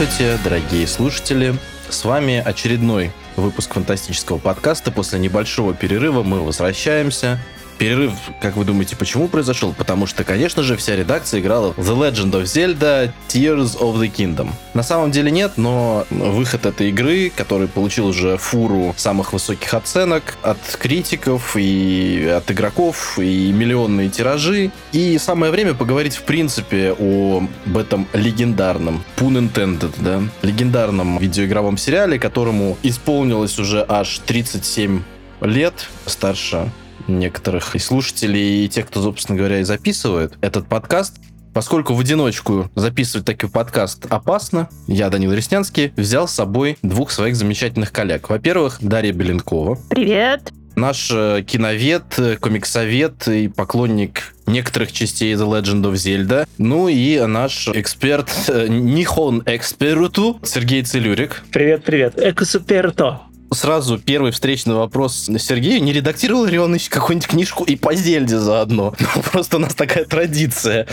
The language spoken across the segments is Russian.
Здравствуйте, дорогие слушатели. С вами очередной выпуск фантастического подкаста. После небольшого перерыва мы возвращаемся. Перерыв, как вы думаете, почему произошел? Потому что, конечно же, вся редакция играла The Legend of Zelda Tears of the Kingdom. На самом деле нет, но выход этой игры, который получил уже фуру самых высоких оценок от критиков и от игроков, и миллионные тиражи. И самое время поговорить, в принципе, об этом легендарном, pun intended, да, легендарном видеоигровом сериале, которому исполнилось уже аж 37 лет, старше некоторых и слушателей, и тех, кто, собственно говоря, и записывает этот подкаст. Поскольку в одиночку записывать такой подкаст опасно, я, Данил Реснянский, взял с собой двух своих замечательных коллег. Во-первых, Дарья Беленкова. Привет. Наш э, киновед, комиксовед и поклонник некоторых частей The Legend of Zelda. Ну и наш эксперт, э, Нихон Эксперту, Сергей Целюрик. Привет-привет. Эксперто сразу первый встречный вопрос Сергею. Не редактировал ли он еще какую-нибудь книжку и по Зельде заодно? Ну, просто у нас такая традиция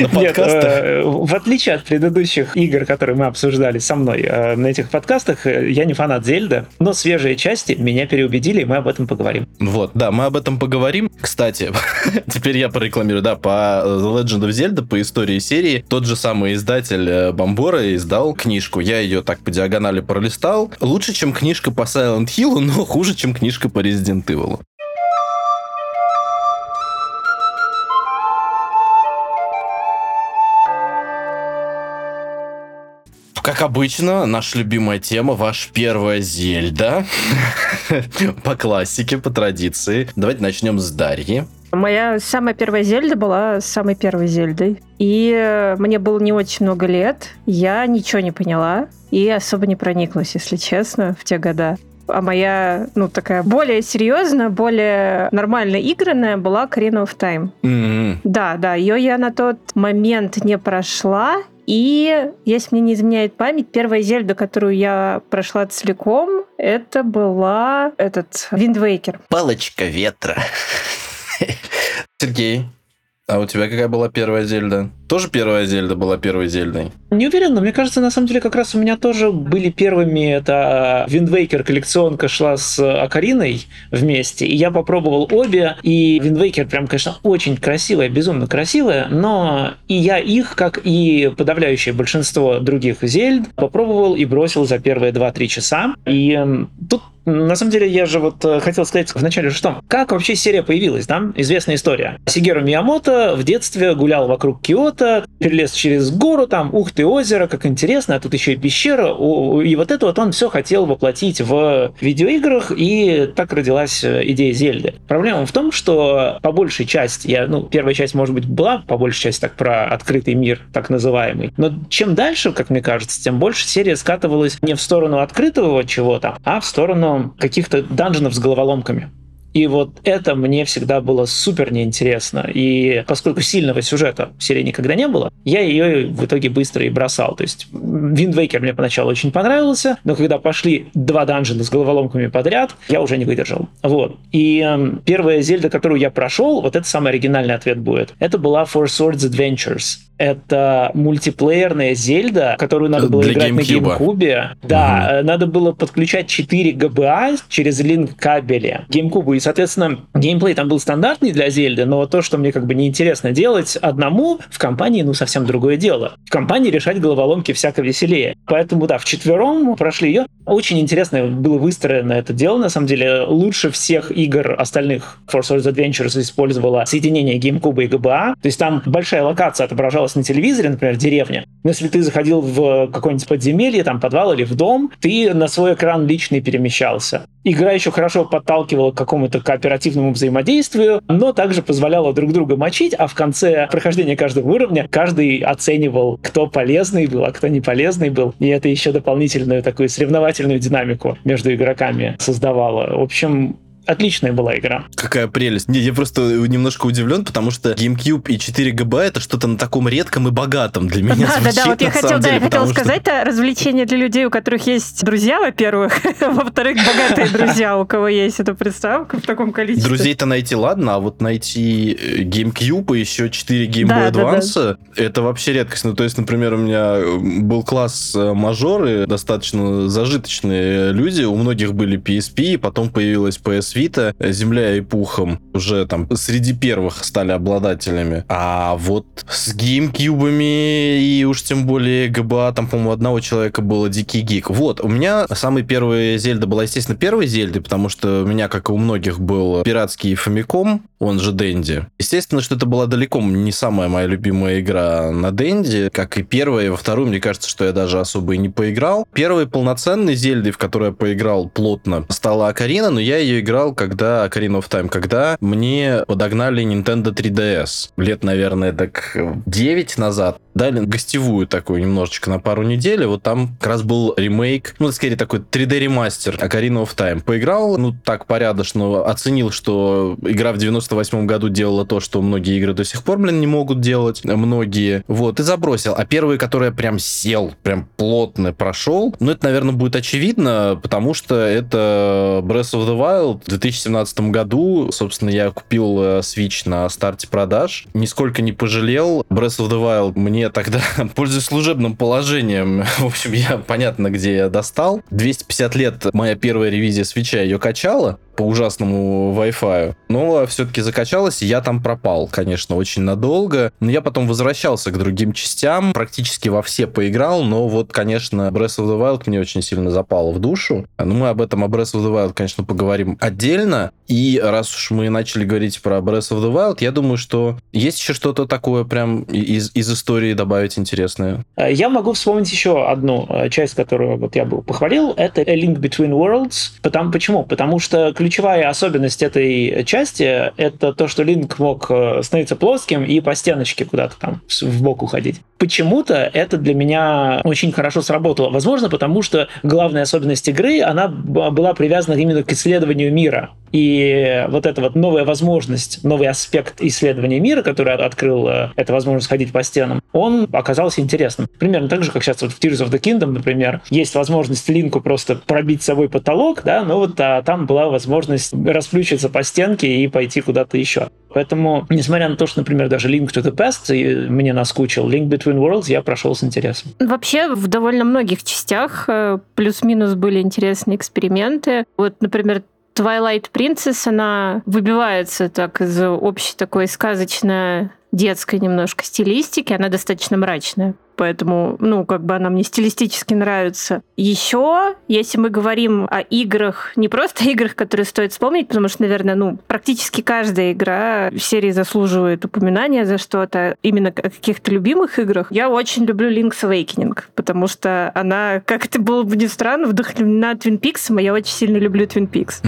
на подкастах. Э, в отличие от предыдущих игр, которые мы обсуждали со мной э, на этих подкастах, э, я не фанат Зельда, но свежие части меня переубедили, и мы об этом поговорим. Вот, да, мы об этом поговорим. Кстати, теперь я порекламирую, да, по The Legend of Zelda, по истории серии, тот же самый издатель Бомбора издал книжку. Я ее так по диагонали пролистал лучше, чем книжка по Silent Hill, но хуже, чем книжка по Resident Evil. Как обычно, наша любимая тема, ваш первая Зельда. по классике, по традиции. Давайте начнем с Дарьи. Моя самая первая Зельда была самой первой Зельдой. И мне было не очень много лет. Я ничего не поняла и особо не прониклась, если честно, в те года. А моя, ну, такая более серьезная, более нормально игранная была Karina of Time. Mm-hmm. Да, да, ее я на тот момент не прошла, и, если мне не изменяет память, первая Зельда, которую я прошла целиком, это была этот Wind Waker. Палочка ветра. Сергей, а у тебя какая была первая Зельда? Тоже первая Зельда была первой Зельдой? Не уверен, но мне кажется, на самом деле, как раз у меня тоже были первыми. Это Wind Waker коллекционка шла с Акариной вместе, и я попробовал обе, и Wind Waker прям, конечно, очень красивая, безумно красивая, но и я их, как и подавляющее большинство других Зельд, попробовал и бросил за первые 2-3 часа. И тут на самом деле, я же вот э, хотел сказать вначале, что как вообще серия появилась, да? Известная история. Сигеру Миямото в детстве гулял вокруг Киото, что-то, перелез через гору, там, ух ты, озеро, как интересно, а тут еще и пещера. И вот это вот он все хотел воплотить в видеоиграх, и так родилась э, идея Зельды. Проблема в том, что по большей части, я, ну, первая часть, может быть, была по большей части так про открытый мир, так называемый, но чем дальше, как мне кажется, тем больше серия скатывалась не в сторону открытого чего-то, а в сторону каких-то данженов с головоломками. И вот это мне всегда было супер неинтересно. И поскольку сильного сюжета в серии никогда не было, я ее в итоге быстро и бросал. То есть Waker мне поначалу очень понравился, но когда пошли два данжена с головоломками подряд, я уже не выдержал. Вот. И э, первая Зельда, которую я прошел, вот это самый оригинальный ответ будет. Это была Four Swords Adventures это мультиплеерная Зельда, которую надо было Для играть GameCube. на GameCube. Да, угу. надо было подключать 4 GBA через линк кабеля GameCube. И, соответственно, геймплей там был стандартный для Зельды, но то, что мне как бы неинтересно делать одному, в компании, ну, совсем другое дело. В компании решать головоломки всяко веселее. Поэтому, да, в четвером прошли ее. Очень интересно было выстроено это дело, на самом деле. Лучше всех игр остальных Force Wars Adventures использовала соединение GameCube и GBA. То есть там большая локация отображалась оставалось на телевизоре, например, деревня, но если ты заходил в какое-нибудь подземелье, там, подвал или в дом, ты на свой экран личный перемещался. Игра еще хорошо подталкивала к какому-то кооперативному взаимодействию, но также позволяла друг друга мочить, а в конце прохождения каждого уровня каждый оценивал, кто полезный был, а кто не полезный был. И это еще дополнительную такую соревновательную динамику между игроками создавало. В общем, Отличная была игра. Какая прелесть. Не, я просто немножко удивлен, потому что GameCube и 4 ГБ это что-то на таком редком и богатом для меня Да, звучит, да, да, вот я хотела, самом да, деле, я хотела потому что- сказать, это развлечение для людей, у которых есть друзья, во-первых, во-вторых, богатые друзья, у кого есть эта приставка в таком количестве. Друзей-то найти ладно, а вот найти э, GameCube и еще 4 Game Boy Да, да, да. Advance это вообще редкость. Ну, то есть, например, у меня э, был класс э, мажоры, достаточно зажиточные люди, у многих были PSP, потом появилась PS Vita, э, земля и пухом уже там среди первых стали обладателями. А вот с GameCube и уж тем более GBA, там, по-моему, одного человека было Дикий Гик. Вот, у меня самый первый Зельда была, естественно, первой Зельдой, потому что у меня, как и у многих, был пиратский Famicom, он же Дэнди. Естественно, что это была далеко не самая моя любимая игра на Дэнди, как и первая, и во вторую, мне кажется, что я даже особо и не поиграл. Первой полноценной Зельдой, в которую я поиграл плотно, стала Акарина, но я ее играл, когда Ocarina of Time, когда мне подогнали Nintendo 3DS. Лет, наверное, так 9 назад. Дали гостевую такую немножечко на пару недель, вот там как раз был ремейк, ну, скорее такой 3D-ремастер Ocarina of Time. Поиграл, ну, так порядочно, оценил, что игра в 98 году делала то, что многие игры до сих пор, блин, не могут делать, многие. Вот, и забросил. А первый, который я прям сел, прям плотно прошел, ну, это, наверное, будет очевидно, потому что это Breath of the Wild в 2017 году. Собственно, я купил э, Switch на старте продаж. Нисколько не пожалел. Breath of the Wild мне тогда, пользуясь служебным положением, в общем, я понятно, где я достал. 250 лет моя первая ревизия свеча ее качала по ужасному Wi-Fi. Но все-таки закачалась, и я там пропал, конечно, очень надолго. Но я потом возвращался к другим частям, практически во все поиграл, но вот, конечно, Breath of the Wild мне очень сильно запало в душу. Но мы об этом, о Breath of the Wild, конечно, поговорим отдельно. И раз уж мы начали говорить про Breath of the Wild, я думаю, что есть еще что-то такое прям из, из истории добавить интересное. Э, Я могу вспомнить еще одну э, часть, которую вот я бы похвалил. Это A Link Between Worlds. Потому, почему? Потому что ключевая особенность этой части — это то, что Линк мог э, становиться плоским и по стеночке куда-то там в бок уходить. Почему-то это для меня очень хорошо сработало. Возможно, потому что главная особенность игры, она была привязана именно к исследованию мира. И вот эта вот новая возможность, новый аспект исследования мира, который от- открыл э, эта возможность ходить по стенам, он оказался интересным. Примерно так же, как сейчас вот в Tears of the Kingdom, например, есть возможность Линку просто пробить с собой потолок, да, но вот а, там была возможность расплющиться по стенке и пойти куда-то еще. Поэтому, несмотря на то, что, например, даже Link to the Past и мне наскучил, Link Between Worlds я прошел с интересом. Вообще, в довольно многих частях э, плюс-минус были интересные эксперименты. Вот, например, Twilight Princess, она выбивается так из общей такой сказочно детской немножко стилистики, она достаточно мрачная. Поэтому, ну, как бы она мне стилистически нравится. Еще, если мы говорим о играх, не просто играх, которые стоит вспомнить, потому что, наверное, ну, практически каждая игра в серии заслуживает упоминания за что-то, именно о каких-то любимых играх. Я очень люблю Link's Awakening, потому что она, как это было бы ни странно, вдохновлена Twin Peaks, а я очень сильно люблю Twin Peaks.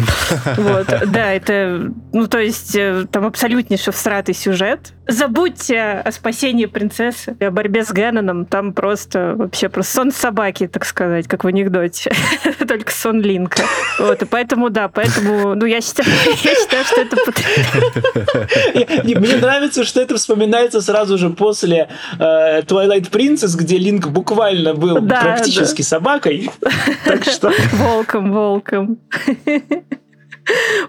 Вот, да, это, ну, то есть, э, там абсолютнейший всратый сюжет. Забудьте о спасении принцессы, о борьбе с Ганоном, там просто вообще просто сон собаки, так сказать, как в анекдоте. Только сон Линка. Вот, и поэтому, да, поэтому, ну, я считаю, я считаю, что это Мне нравится, что это вспоминается сразу же после э, Twilight Princess, где Линк буквально был практически собакой. Так что волком, волком.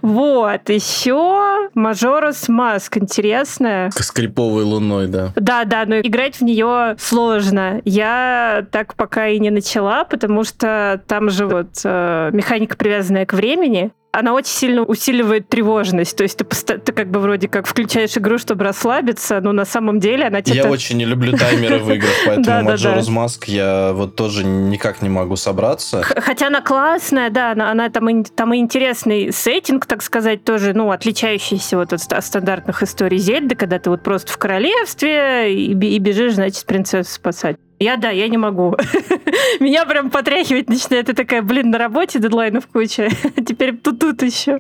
Вот, еще Мажорас Маск интересная. С криповой луной, да. Да, да, но играть в нее сложно. Я так пока и не начала, потому что там же вот э, механика, привязанная к времени, она очень сильно усиливает тревожность. То есть ты, ты как бы вроде как включаешь игру, чтобы расслабиться, но на самом деле она Я что-то... очень не люблю таймеры в играх, поэтому. Majora's Mask я вот тоже никак не могу собраться. Хотя она классная, да, она, она там, и, там и интересный сеттинг, так сказать, тоже, ну, отличающийся вот от, от стандартных историй Зельды, когда ты вот просто в королевстве и бежишь, значит, принцессу спасать. Я, да, я не могу. Меня прям потряхивать начинает. Я такая, блин, на работе дедлайнов куча. Теперь тут тут еще.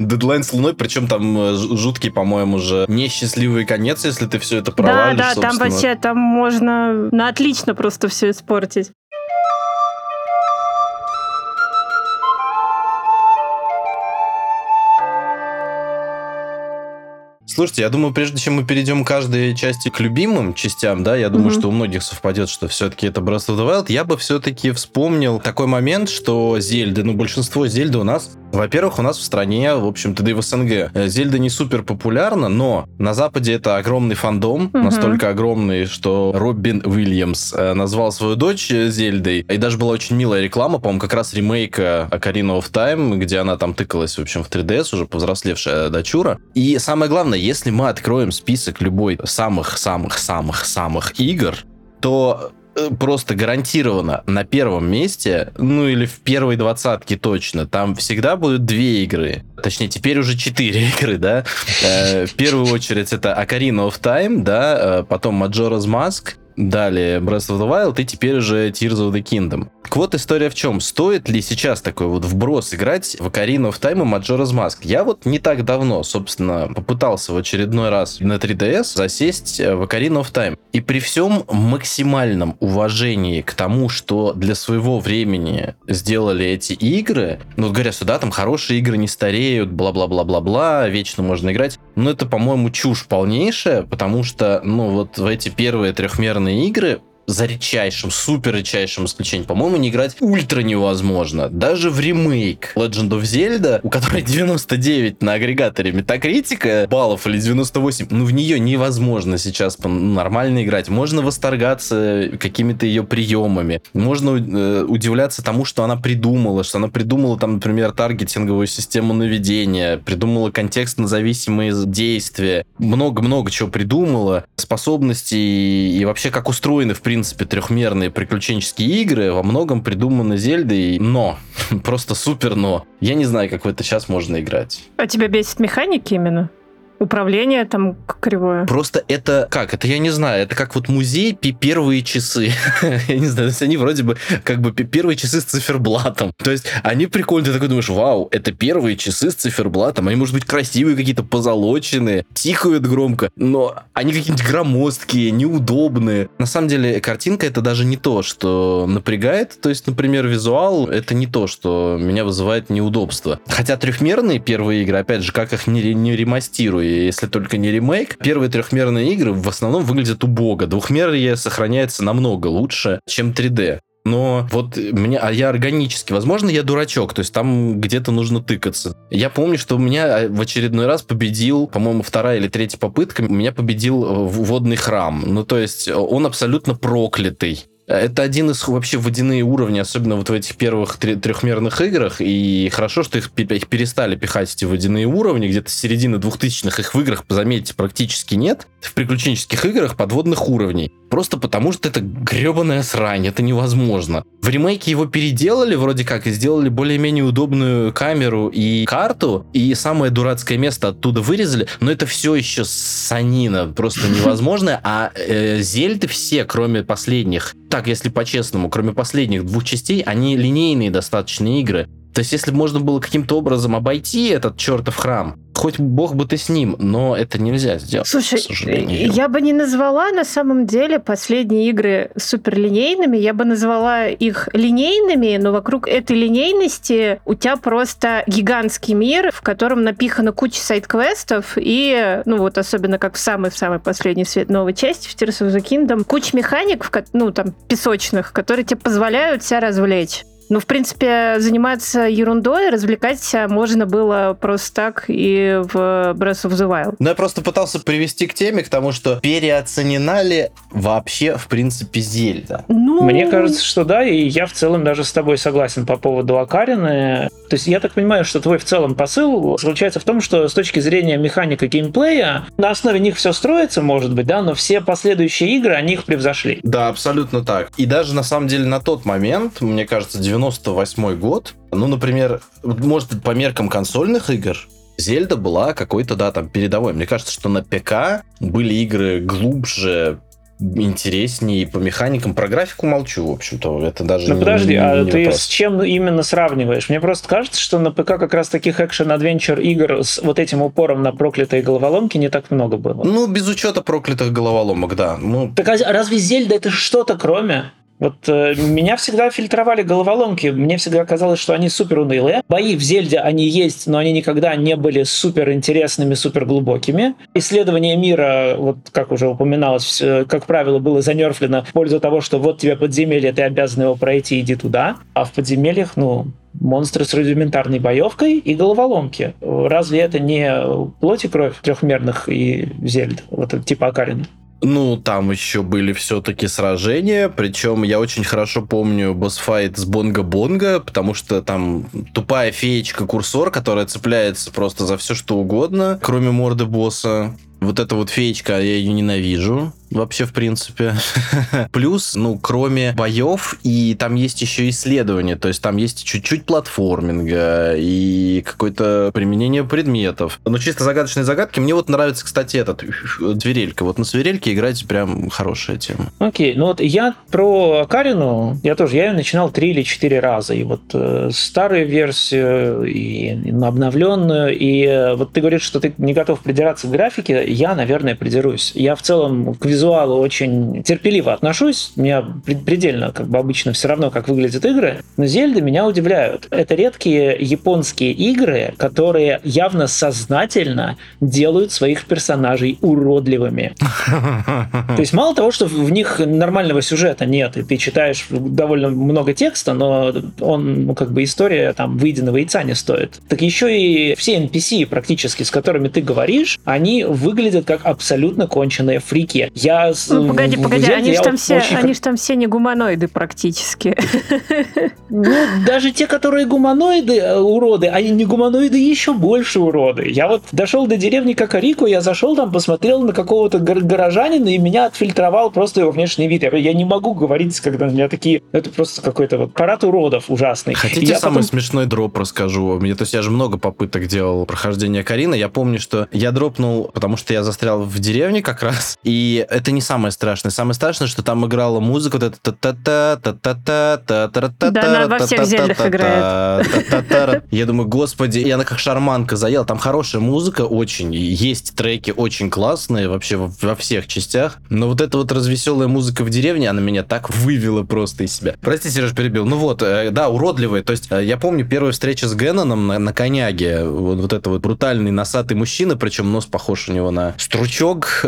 Дедлайн с луной, причем там э, жуткий, по-моему, же несчастливый конец, если ты все это Да, провалишь, да, там собственно. вообще, там можно на отлично просто все испортить. Слушайте, я думаю, прежде чем мы перейдем к каждой части к любимым частям, да, я думаю, Мгм. что у многих совпадет, что все-таки это Breath of the Wild, я бы все-таки вспомнил такой момент, что Зельды, ну, большинство Зельды у нас, во-первых, у нас в стране, в общем-то, да и в СНГ, э, Зельда не супер популярна, но на Западе это огромный фандом, Мгм. настолько огромный, что Робин Уильямс э, назвал свою дочь э, Зельдой, и даже была очень милая реклама, по-моему, как раз ремейка Ocarina of Time, где она там тыкалась, в общем, в 3DS, уже повзрослевшая дочура. И самое главное, если мы откроем список любой самых-самых-самых-самых игр, то просто гарантированно на первом месте, ну или в первой двадцатке точно, там всегда будут две игры. Точнее, теперь уже четыре игры, да. Э, В первую очередь это Ocarina of Time, да, э, потом Majora's Mask, далее Breath of the Wild и теперь уже Tears of the Kingdom. Так вот, история в чем? Стоит ли сейчас такой вот вброс играть в Ocarina of Time и Majora's Mask? Я вот не так давно, собственно, попытался в очередной раз на 3DS засесть э, в Ocarina of Time. И при всем максимальном уважении к тому, что для своего времени сделали эти игры, ну, вот говорят, что да, там хорошие игры не стареют, бла-бла-бла-бла-бла, вечно можно играть. Но это, по-моему, чушь полнейшая, потому что, ну, вот в эти первые трехмерные игры за редчайшим, супер редчайшим исключением, по-моему, не играть ультра невозможно. Даже в ремейк Legend of Zelda, у которой 99 на агрегаторе метакритика баллов или 98, ну в нее невозможно сейчас нормально играть. Можно восторгаться какими-то ее приемами. Можно э, удивляться тому, что она придумала, что она придумала там, например, таргетинговую систему наведения, придумала контекстно-зависимые действия, много-много чего придумала, способности и, и вообще как устроены, в принципе, трехмерные приключенческие игры, во многом придуманы Зельдой, но, просто супер но. Я не знаю, как в это сейчас можно играть. А тебя бесит механики именно? Управление там кривое? Просто это как? Это я не знаю. Это как вот музей пи- первые часы. я не знаю, то есть они вроде бы как бы первые часы с циферблатом. То есть они прикольные. Ты такой думаешь, вау, это первые часы с циферблатом. Они, может быть, красивые какие-то, позолоченные, тикают громко, но они какие-нибудь громоздкие, неудобные. На самом деле, картинка это даже не то, что напрягает. То есть, например, визуал это не то, что меня вызывает неудобство. Хотя трехмерные первые игры, опять же, как их не, не ремастируй, если только не ремейк, первые трехмерные игры в основном выглядят убого. Двухмерные сохраняется намного лучше, чем 3D. Но вот мне, а я органически, возможно, я дурачок, то есть там где-то нужно тыкаться. Я помню, что у меня в очередной раз победил, по-моему, вторая или третья попытка, меня победил э, водный храм. Ну, то есть он абсолютно проклятый. Это один из вообще водяные уровни, особенно вот в этих первых тре- трехмерных играх. И хорошо, что их перестали пихать, эти водяные уровни. Где-то с середины двухтысячных их в играх, заметьте, практически нет. В приключенческих играх подводных уровней. Просто потому, что это гребаная срань, это невозможно. В ремейке его переделали вроде как и сделали более-менее удобную камеру и карту, и самое дурацкое место оттуда вырезали, но это все еще санина, просто невозможно. А э, Зельды все, кроме последних, так, если по-честному, кроме последних двух частей, они линейные достаточно игры. То есть, если бы можно было каким-то образом обойти этот чертов храм, хоть бог бы ты с ним, но это нельзя сделать, Слушай, я бы не назвала на самом деле последние игры суперлинейными, я бы назвала их линейными, но вокруг этой линейности у тебя просто гигантский мир, в котором напихана куча сайт-квестов, и, ну вот особенно как в самой-самой последней свет новой части, в Tears of the Kingdom, куча механик, в ну там, песочных, которые тебе позволяют себя развлечь. Ну, в принципе, заниматься ерундой, развлекать себя можно было просто так и в Breath of the Wild. Ну, я просто пытался привести к теме, к тому, что переоценена ли вообще, в принципе, Зельда? Ну, Мне кажется, что да, и я в целом даже с тобой согласен по поводу Акарины. То есть я так понимаю, что твой в целом посыл заключается в том, что с точки зрения механика геймплея, на основе них все строится, может быть, да, но все последующие игры, они их превзошли. Да, абсолютно так. И даже, на самом деле, на тот момент, мне кажется, 98 год, ну, например, может по меркам консольных игр, Зельда была какой-то, да, там, передовой. Мне кажется, что на ПК были игры глубже, интереснее и по механикам. Про графику молчу, в общем-то. Это даже Ну не- подожди, не- а не ты вопрос. с чем именно сравниваешь? Мне просто кажется, что на ПК как раз таких экшен-адвенчур игр с вот этим упором на проклятые головоломки не так много было. Ну, без учета проклятых головоломок, да. Ну, Так а разве Зельда это что-то кроме? Вот э, меня всегда фильтровали головоломки. Мне всегда казалось, что они супер унылые. Бои в Зельде они есть, но они никогда не были супер интересными, супер глубокими. Исследование мира, вот как уже упоминалось, как правило, было занерфлено в пользу того, что вот тебе подземелье, ты обязан его пройти, иди туда. А в подземельях, ну, монстры с рудиментарной боевкой и головоломки. Разве это не плоть и кровь трехмерных и зельд, вот типа Акарина? Ну, там еще были все-таки сражения, причем я очень хорошо помню босс-файт с Бонга-Бонга, потому что там тупая феечка-курсор, которая цепляется просто за все, что угодно, кроме морды босса. Вот эта вот феечка, я ее ненавижу вообще, в принципе. Плюс, ну, кроме боев, и там есть еще исследования, то есть там есть чуть-чуть платформинга и какое-то применение предметов. Но чисто загадочные загадки. Мне вот нравится, кстати, этот свирелька. Вот на свирельке играть прям хорошая тема. Окей, ну вот я про Карину, я тоже, я ее начинал три или четыре раза. И вот э, старую версию, и, и обновленную, и э, вот ты говоришь, что ты не готов придираться к графике, я, наверное, придерусь. Я в целом к очень терпеливо отношусь. Мне предельно как бы обычно все равно, как выглядят игры. Но Зельды меня удивляют. Это редкие японские игры, которые явно сознательно делают своих персонажей уродливыми. То есть мало того, что в них нормального сюжета нет, и ты читаешь довольно много текста, но он, ну, как бы история там выеденного яйца не стоит. Так еще и все NPC практически, с которыми ты говоришь, они выглядят как абсолютно конченые фрики. Я я... Ну, погоди, погоди, взять, они же там, все, очень... они там все не гуманоиды практически. Ну, даже те, которые гуманоиды, э, уроды, они не гуманоиды, еще больше уроды. Я вот дошел до деревни Кокорико, я зашел там, посмотрел на какого-то горожанина, и меня отфильтровал просто его внешний вид. Я, я не могу говорить, когда у меня такие... Это просто какой-то вот парад уродов ужасный. Хотите я самый потом... смешной дроп расскажу? Мне, то есть я же много попыток делал прохождения Карина. Я помню, что я дропнул, потому что я застрял в деревне как раз, и это не самое страшное. Самое страшное, что там играла музыка, вот это та та та та та та та та Да, она во всех зельдах играет. Я думаю, господи, и она как шарманка заела. Там хорошая музыка очень, есть треки очень классные вообще во всех частях, но вот эта вот развеселая музыка в деревне, она меня так вывела просто из себя. Прости, Сереж, перебил. Ну вот, да, уродливая. То есть я помню первую встречу с Генноном на, на коняге. Вот, вот это вот брутальный носатый мужчина, причем нос похож у него на стручок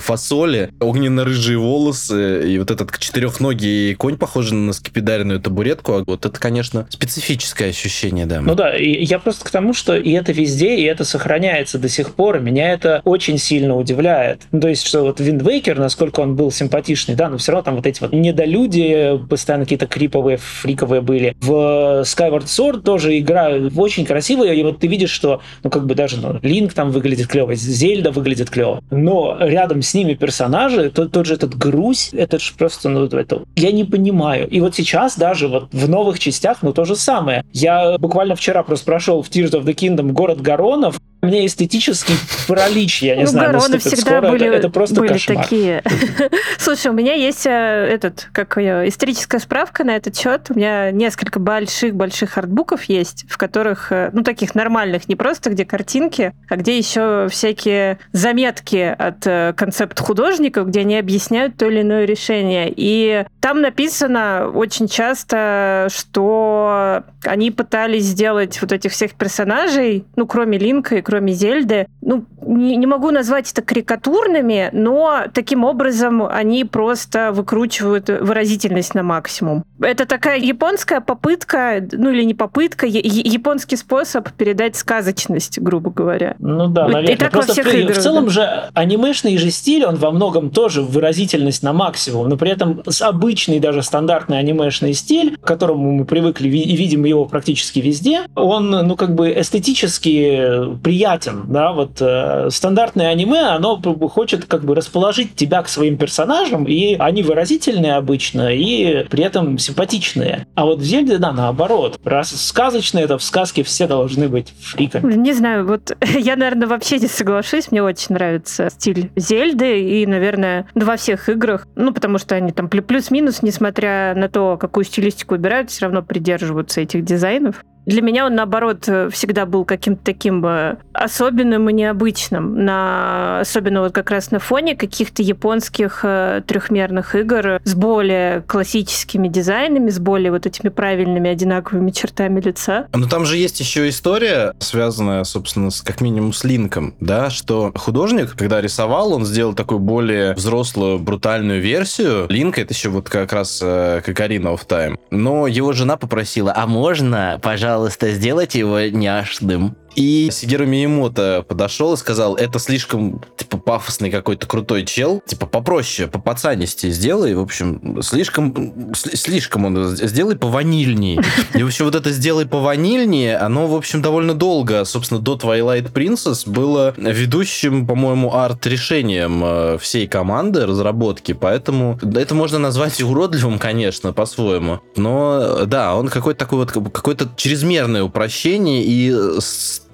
фасоли огненно-рыжие волосы и вот этот четырехногий конь, похожий на скипидаренную табуретку. А вот это, конечно, специфическое ощущение, да. Ну да, и я просто к тому, что и это везде, и это сохраняется до сих пор, меня это очень сильно удивляет. Ну, то есть, что вот Waker, насколько он был симпатичный, да, но все равно там вот эти вот недолюди, постоянно какие-то криповые, фриковые были. В Skyward Sword тоже игра очень красивая, и вот ты видишь, что, ну, как бы даже, ну, Линк там выглядит клево, Зельда выглядит клево, но рядом с ними персонажи, тот, тот же этот груз, это же просто, ну, это, я не понимаю. И вот сейчас даже вот в новых частях, ну, то же самое. Я буквально вчера просто прошел в Tears of the Kingdom город Горонов, мне эстетический паралич, я не ну, знаю, наступит всегда скоро. Были, это, это просто были кошмар. такие. Слушай, у меня есть э, этот, как историческая справка на этот счет. У меня несколько больших-больших артбуков есть, в которых, э, ну, таких нормальных, не просто где картинки, а где еще всякие заметки от э, концепт художников, где они объясняют то или иное решение. И там написано очень часто, что они пытались сделать вот этих всех персонажей, ну, кроме Линка и кроме кроме Зельды. Ну, не, не могу назвать это карикатурными, но таким образом они просто выкручивают выразительность на максимум. Это такая японская попытка, ну или не попытка, японский способ передать сказочность, грубо говоря. Ну да, наверное. И так Просто во всех в, играх, в целом да. же анимешный же стиль, он во многом тоже выразительность на максимум, но при этом с обычный даже стандартный анимешный стиль, к которому мы привыкли и видим его практически везде, он, ну как бы эстетически приятный приятен, да, вот э, стандартное аниме, оно хочет как бы расположить тебя к своим персонажам, и они выразительные обычно, и при этом симпатичные. А вот в Зельде, да, наоборот. Раз сказочные, это в сказке все должны быть фриками. Не знаю, вот я, наверное, вообще не соглашусь, мне очень нравится стиль Зельды, и, наверное, ну, во всех играх, ну, потому что они там плюс-минус, несмотря на то, какую стилистику выбирают, все равно придерживаются этих дизайнов. Для меня он, наоборот, всегда был каким-то таким особенным и необычным. На, особенно вот как раз на фоне каких-то японских э, трехмерных игр с более классическими дизайнами, с более вот этими правильными одинаковыми чертами лица. Но там же есть еще история, связанная, собственно, с, как минимум с Линком, да, что художник, когда рисовал, он сделал такую более взрослую, брутальную версию. Линка это еще вот как раз э, Кокарина of Time. Но его жена попросила, а можно, пожалуйста, сделать его няшным? И Сигеру Миемото подошел и сказал, это слишком, типа, пафосный какой-то крутой чел. Типа, попроще, по пацанисти сделай. В общем, слишком, слишком он сделай по ванильней. И вообще вот это сделай по ванильнее, оно, в общем, довольно долго, собственно, до Twilight Princess было ведущим, по-моему, арт-решением э, всей команды разработки, поэтому это можно назвать уродливым, конечно, по-своему. Но да, он какой-то такой вот, какое-то чрезмерное упрощение и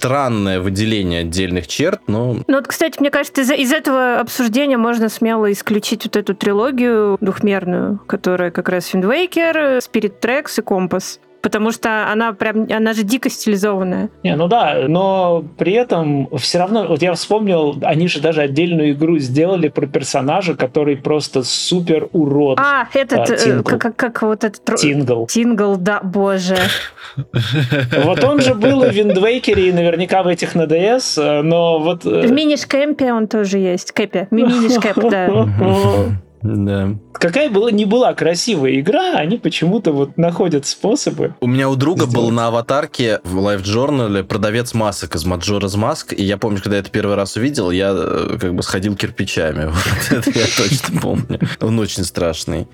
странное выделение отдельных черт, но... Ну вот, кстати, мне кажется, из, из этого обсуждения можно смело исключить вот эту трилогию двухмерную, которая как раз Waker, Spirit Tracks и Компас потому что она прям, она же дико стилизованная. Не, ну да, но при этом все равно, вот я вспомнил, они же даже отдельную игру сделали про персонажа, который просто супер урод. А, этот, а, как, как, как вот этот... Тингл. Тингл, да, боже. Вот он же был и в Wind Waker е, и наверняка в этих на DS, э, но вот... Э, в Minish Cap е он тоже есть, Cap е, Minish Cap, да. Да. Какая была не была красивая игра, они почему-то вот находят способы. У меня у друга сделать. был на аватарке в Life Journal продавец масок из Majora's Mask, и я помню, когда я это первый раз увидел, я э, как бы сходил кирпичами. Вот это я точно помню. Он очень страшный.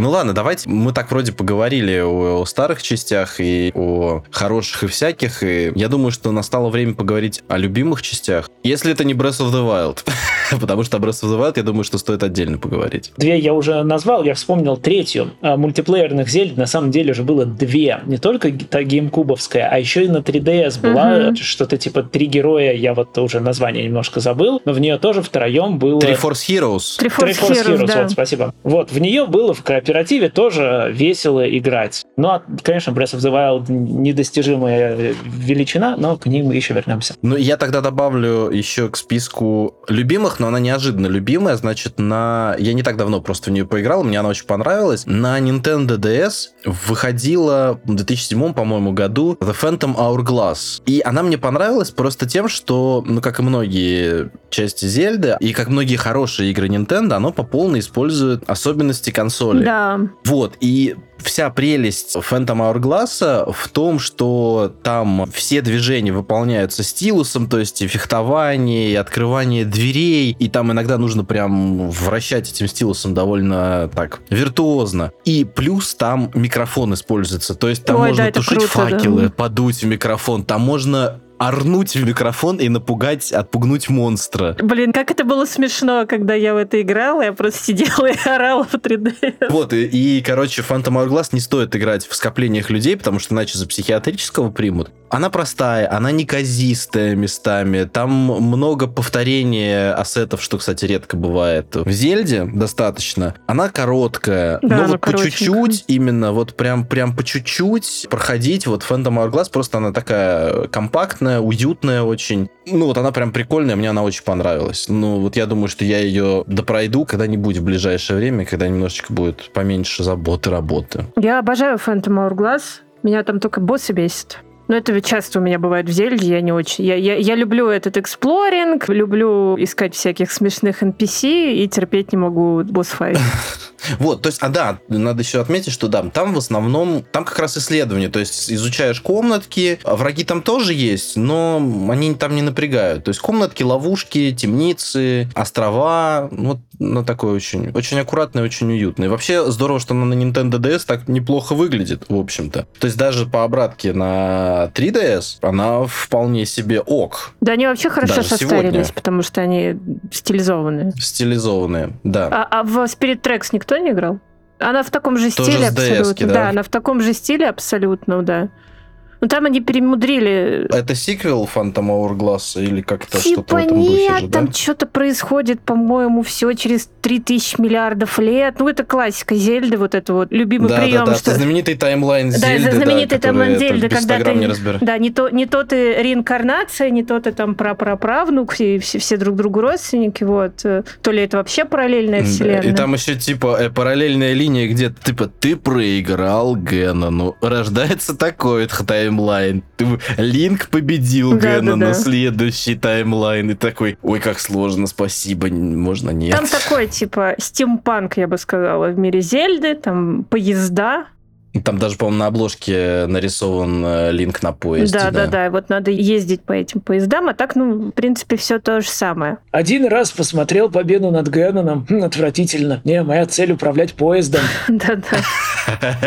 Ну ладно, давайте мы так вроде поговорили о, о старых частях и о хороших и всяких, и я думаю, что настало время поговорить о любимых частях, если это не Breath of the Wild. Потому что о Breath of the Wild, я думаю, что стоит отдельно поговорить. Две я уже назвал, я вспомнил третью. А, мультиплеерных зельд на самом деле уже было две. Не только та геймкубовская, а еще и на 3DS была угу. что-то типа три героя, я вот уже название немножко забыл, но в нее тоже втроем было... Три Force Heroes. Три Force, Heroes, Heroes да. вот, спасибо. Вот, в нее было в кооперативе тоже весело играть. Ну, а, конечно, Breath of the Wild недостижимая величина, но к ним мы еще вернемся. Ну, я тогда добавлю еще к списку любимых, но она неожиданно любимая, значит, на... Я не так давно просто в нее поиграл, мне она очень понравилась. На Nintendo DS выходила в 2007, по-моему, году The Phantom Hourglass. И она мне понравилась просто тем, что, ну, как и многие части Зельды, и как многие хорошие игры Nintendo, оно по полной использует особенности консоли. Да, вот, и вся прелесть Phantom Hourglass в том, что там все движения выполняются стилусом, то есть и фехтование, и открывание дверей, и там иногда нужно прям вращать этим стилусом довольно так виртуозно. И плюс там микрофон используется, то есть там Ой, можно да, тушить круто, факелы, да. подуть в микрофон, там можно орнуть в микрофон и напугать, отпугнуть монстра. Блин, как это было смешно, когда я в это играла, я просто сидела и орала в 3D. Вот, и, и короче, Phantom Hourglass не стоит играть в скоплениях людей, потому что иначе за психиатрического примут. Она простая, она неказистая местами, там много повторения ассетов, что, кстати, редко бывает. В Зельде достаточно. Она короткая, да, но вот по чуть-чуть, именно вот прям, прям по чуть-чуть проходить, вот Phantom Hourglass просто она такая компактная, уютная очень. Ну, вот она прям прикольная, мне она очень понравилась. Ну, вот я думаю, что я ее допройду когда-нибудь в ближайшее время, когда немножечко будет поменьше заботы, работы. Я обожаю Phantom Hourglass. Меня там только боссы бесит. Но это ведь часто у меня бывает в Зельде, я не очень. Я, я, я люблю этот эксплоринг, люблю искать всяких смешных NPC и терпеть не могу босс-файт. Вот, то есть, а да, надо еще отметить, что да, там в основном, там как раз исследование, то есть изучаешь комнатки, а враги там тоже есть, но они там не напрягают. То есть комнатки, ловушки, темницы, острова, вот ну, такой очень, очень аккуратный, очень уютный. Вообще здорово, что она на Nintendo DS так неплохо выглядит, в общем-то. То есть даже по обратке на 3DS она вполне себе ок. Да, они вообще хорошо даже состарились, сегодня. потому что они стилизованные. Стилизованные, да. А, а в Spirit Tracks никто не играл? Она в таком же Тоже стиле абсолютно. Да? да, она в таком же стиле абсолютно, да. Ну там они перемудрили. Это сиквел Phantom Hourglass или как-то типа что-то в этом нет, духе же, там да? что-то происходит, по-моему, все через 3000 миллиардов лет. Ну, это классика Зельды, вот это вот любимый Да, прием. да, да, что... это знаменитый таймлайн Да, Зельды, это знаменитый да, таймлайн Зельды, когда 100 грамм ты- не. Да, не то, не то ты реинкарнация, не то ты там прапраправнук, и все, все друг другу родственники, вот. Э, То ли это вообще параллельная Да, вселенная. И там еще типа э, параллельная линия, где типа ты проиграл Геннону, рождается такой вот таймлайн. Ты- Линк победил Да, да, Геннона, да. следующий таймлайн. И такой, ой, как сложно, спасибо, можно нет. Там такой, типа, стимпанк, я бы сказала, в мире Зельды, там поезда. Там даже, по-моему, на обложке нарисован э, линк на поезде. да, да, да, вот надо ездить по этим поездам, а так, ну, в принципе, все то же самое. Один раз посмотрел победу над Генноном. Хм, отвратительно. Не, моя цель управлять поездом. Да-да.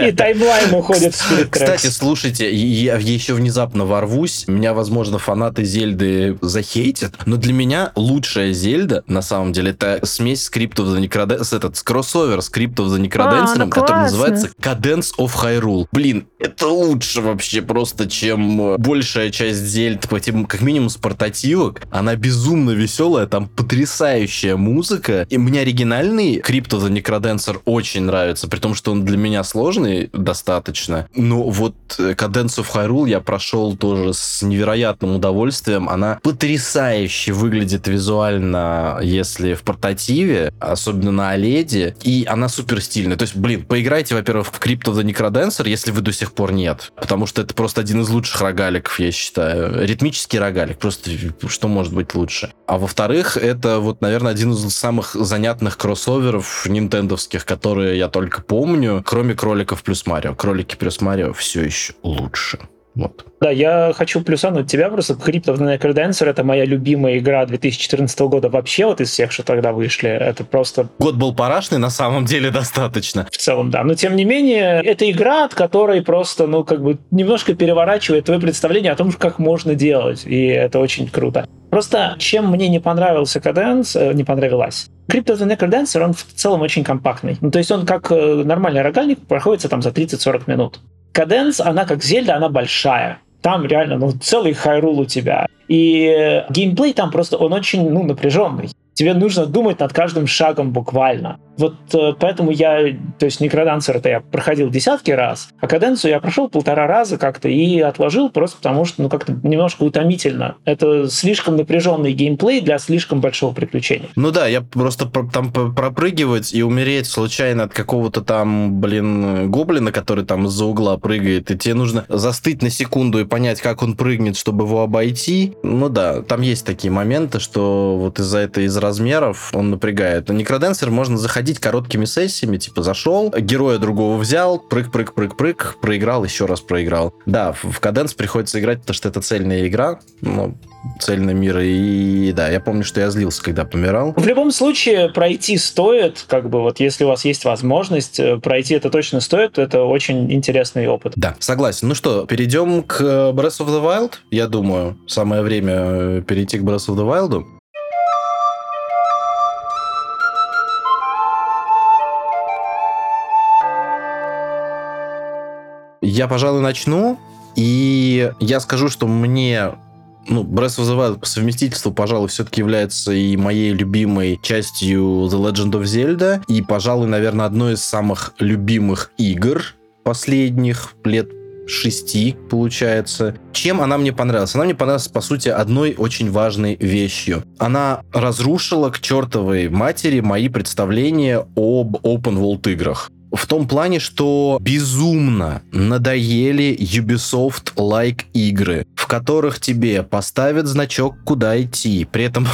И таймлайн уходит в Кстати, слушайте, я еще внезапно ворвусь. Меня, возможно, фанаты Зельды захейтят, но для меня лучшая Зельда, на самом деле, это смесь скриптов за Necrodancer, этот с кроссовер скриптов за Necrodancer, ну который называется Cadence of Hyrule. Блин, это лучше вообще просто, чем э, большая часть Зельд, по тем, как минимум с портативок. Она безумно веселая, там потрясающая музыка. И мне оригинальный Crypto the Necrodancer очень нравится, при том, что он для меня сложный достаточно. Но вот э, Cadence of Hyrule я прошел тоже с невероятным удовольствием. Она потрясающе выглядит визуально, если в портативе, особенно на OLED, и она супер стильная. То есть, блин, поиграйте, во-первых, в Crypto the Necrodancer, если вы до сих пор нет, потому что это просто один из лучших рогаликов, я считаю. Ритмический рогалик, просто что может быть лучше. А во-вторых, это вот, наверное, один из самых занятных кроссоверов нинтендовских, которые я только помню, кроме кроликов плюс Марио. Кролики плюс Марио все еще лучше. Вот. Да, я хочу плюсануть тебя просто. Crypt of the Necrodancer — это моя любимая игра 2014 года вообще вот из всех, что тогда вышли. Это просто Год был парашный, на самом деле достаточно. в целом, да. Но тем не менее, это игра, от которой просто, ну, как бы немножко переворачивает твое представление о том, как можно делать. И это очень круто. Просто чем мне не понравился Cadence, э, не понравилась. Crypt of the Necrodancer, он в целом очень компактный. Ну, то есть он как э, нормальный рогальник проходится там за 30-40 минут. Cadence, она как Зельда, она большая. Там реально, ну, целый хайрул у тебя. И геймплей там просто, он очень, ну, напряженный. Тебе нужно думать над каждым шагом буквально. Вот э, поэтому я, то есть Некродансер это я проходил десятки раз, а Каденцию я прошел полтора раза как-то и отложил просто потому, что ну как-то немножко утомительно. Это слишком напряженный геймплей для слишком большого приключения. Ну да, я просто про- там пропрыгивать и умереть случайно от какого-то там, блин, гоблина, который там из-за угла прыгает, и тебе нужно застыть на секунду и понять, как он прыгнет, чтобы его обойти. Ну да, там есть такие моменты, что вот из-за этой из размеров он напрягает. На Некроденсер можно заходить короткими сессиями, типа зашел, героя другого взял, прыг-прыг-прыг-прыг, проиграл, еще раз проиграл. Да, в Каденс приходится играть, потому что это цельная игра, ну, цельный мир, и да, я помню, что я злился, когда помирал. В любом случае пройти стоит, как бы вот если у вас есть возможность э, пройти, это точно стоит, это очень интересный опыт. Да, согласен. Ну что, перейдем к Breath of the Wild. Я думаю, самое время э, перейти к Breath of the Wild. Я, пожалуй, начну. И я скажу, что мне ну, Breath of the Wild по совместительству, пожалуй, все-таки является и моей любимой частью The Legend of Zelda, и, пожалуй, наверное, одной из самых любимых игр последних лет шести, получается. Чем она мне понравилась? Она мне понравилась, по сути, одной очень важной вещью. Она разрушила к чертовой матери мои представления об open world играх. В том плане, что безумно надоели Ubisoft-like игры, в которых тебе поставят значок, куда идти. При этом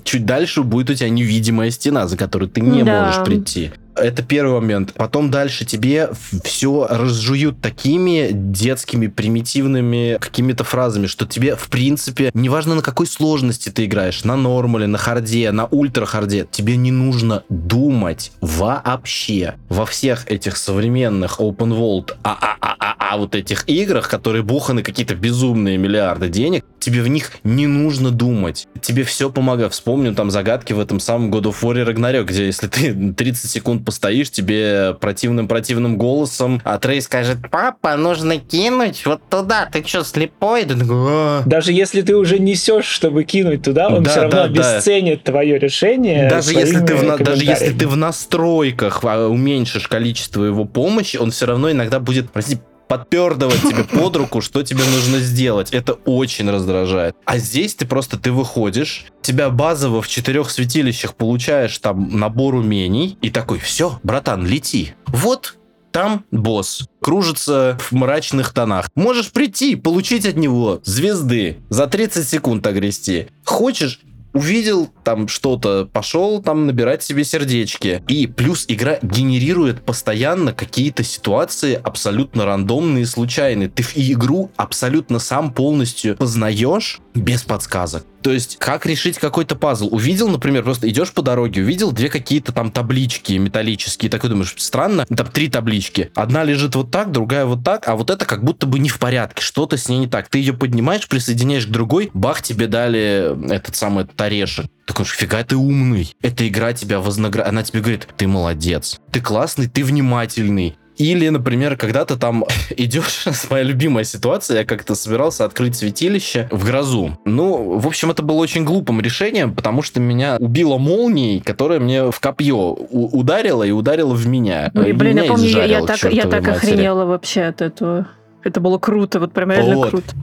чуть дальше будет у тебя невидимая стена, за которую ты не Да. можешь пройти. Это первый момент. Потом дальше тебе все разжуют такими детскими, примитивными какими-то фразами, что тебе, в принципе, неважно на какой сложности ты играешь, на normal е, на hard е, на ultra hard е, тебе не нужно думать вообще во всех этих современных open world, а, а, а, а, а вот этих играх, которые вбуханы какие-то безумные миллиарды денег, тебе в них не нужно думать. Тебе все помогает. Вспомню там загадки в этом самом God of War Ragnarok, где если ты 30 секунд постоишь, тебе противным-противным голосом, Атрей скажет, папа, нужно кинуть вот туда, ты что, слепой? Ты такой, «А». Даже если ты уже несешь, чтобы кинуть туда, он Да, все равно да, да. обесценит твое решение. даже если, ты в, даже если ты в настройках а, уменьшишь количество его помощи, он все равно иногда будет, простите, подпердывать тебе под руку, что тебе нужно сделать. Это очень раздражает. А здесь ты просто, ты выходишь, тебя базово в четырех святилищах получаешь там набор умений, и такой, все, братан, лети. Вот там босс кружится в мрачных тонах. Можешь прийти, получить от него звезды, за 30 секунд огрести. Хочешь, увидел там что-то, пошел там набирать себе сердечки. И плюс игра генерирует постоянно какие-то ситуации абсолютно рандомные случайные. Ты в игру абсолютно сам полностью познаешь без подсказок. То есть, как решить какой-то пазл. Увидел, например, просто идешь по дороге, увидел две какие-то там таблички металлические, такой думаешь, странно, там три таблички. Одна лежит вот так, другая вот так, а вот это как будто бы не в порядке, что-то с ней не так. Ты ее поднимаешь, присоединяешь к другой, бах, тебе дали этот самый этот орешек. Такой, фига ты умный. Эта игра тебя вознаграждает. Она тебе говорит, ты молодец, ты классный, ты внимательный. Или, например, когда ты там идешь, моя любимая ситуация, я как-то собирался открыть святилище в грозу. Ну, в общем, это было очень глупым решением, потому что меня убила молнией, которая мне в копье ударила и ударила в меня. Ой, блин, я меня помню, я, я так, я так матери. охренела вообще от этого. Это было круто, вот прям реально Вот. круто.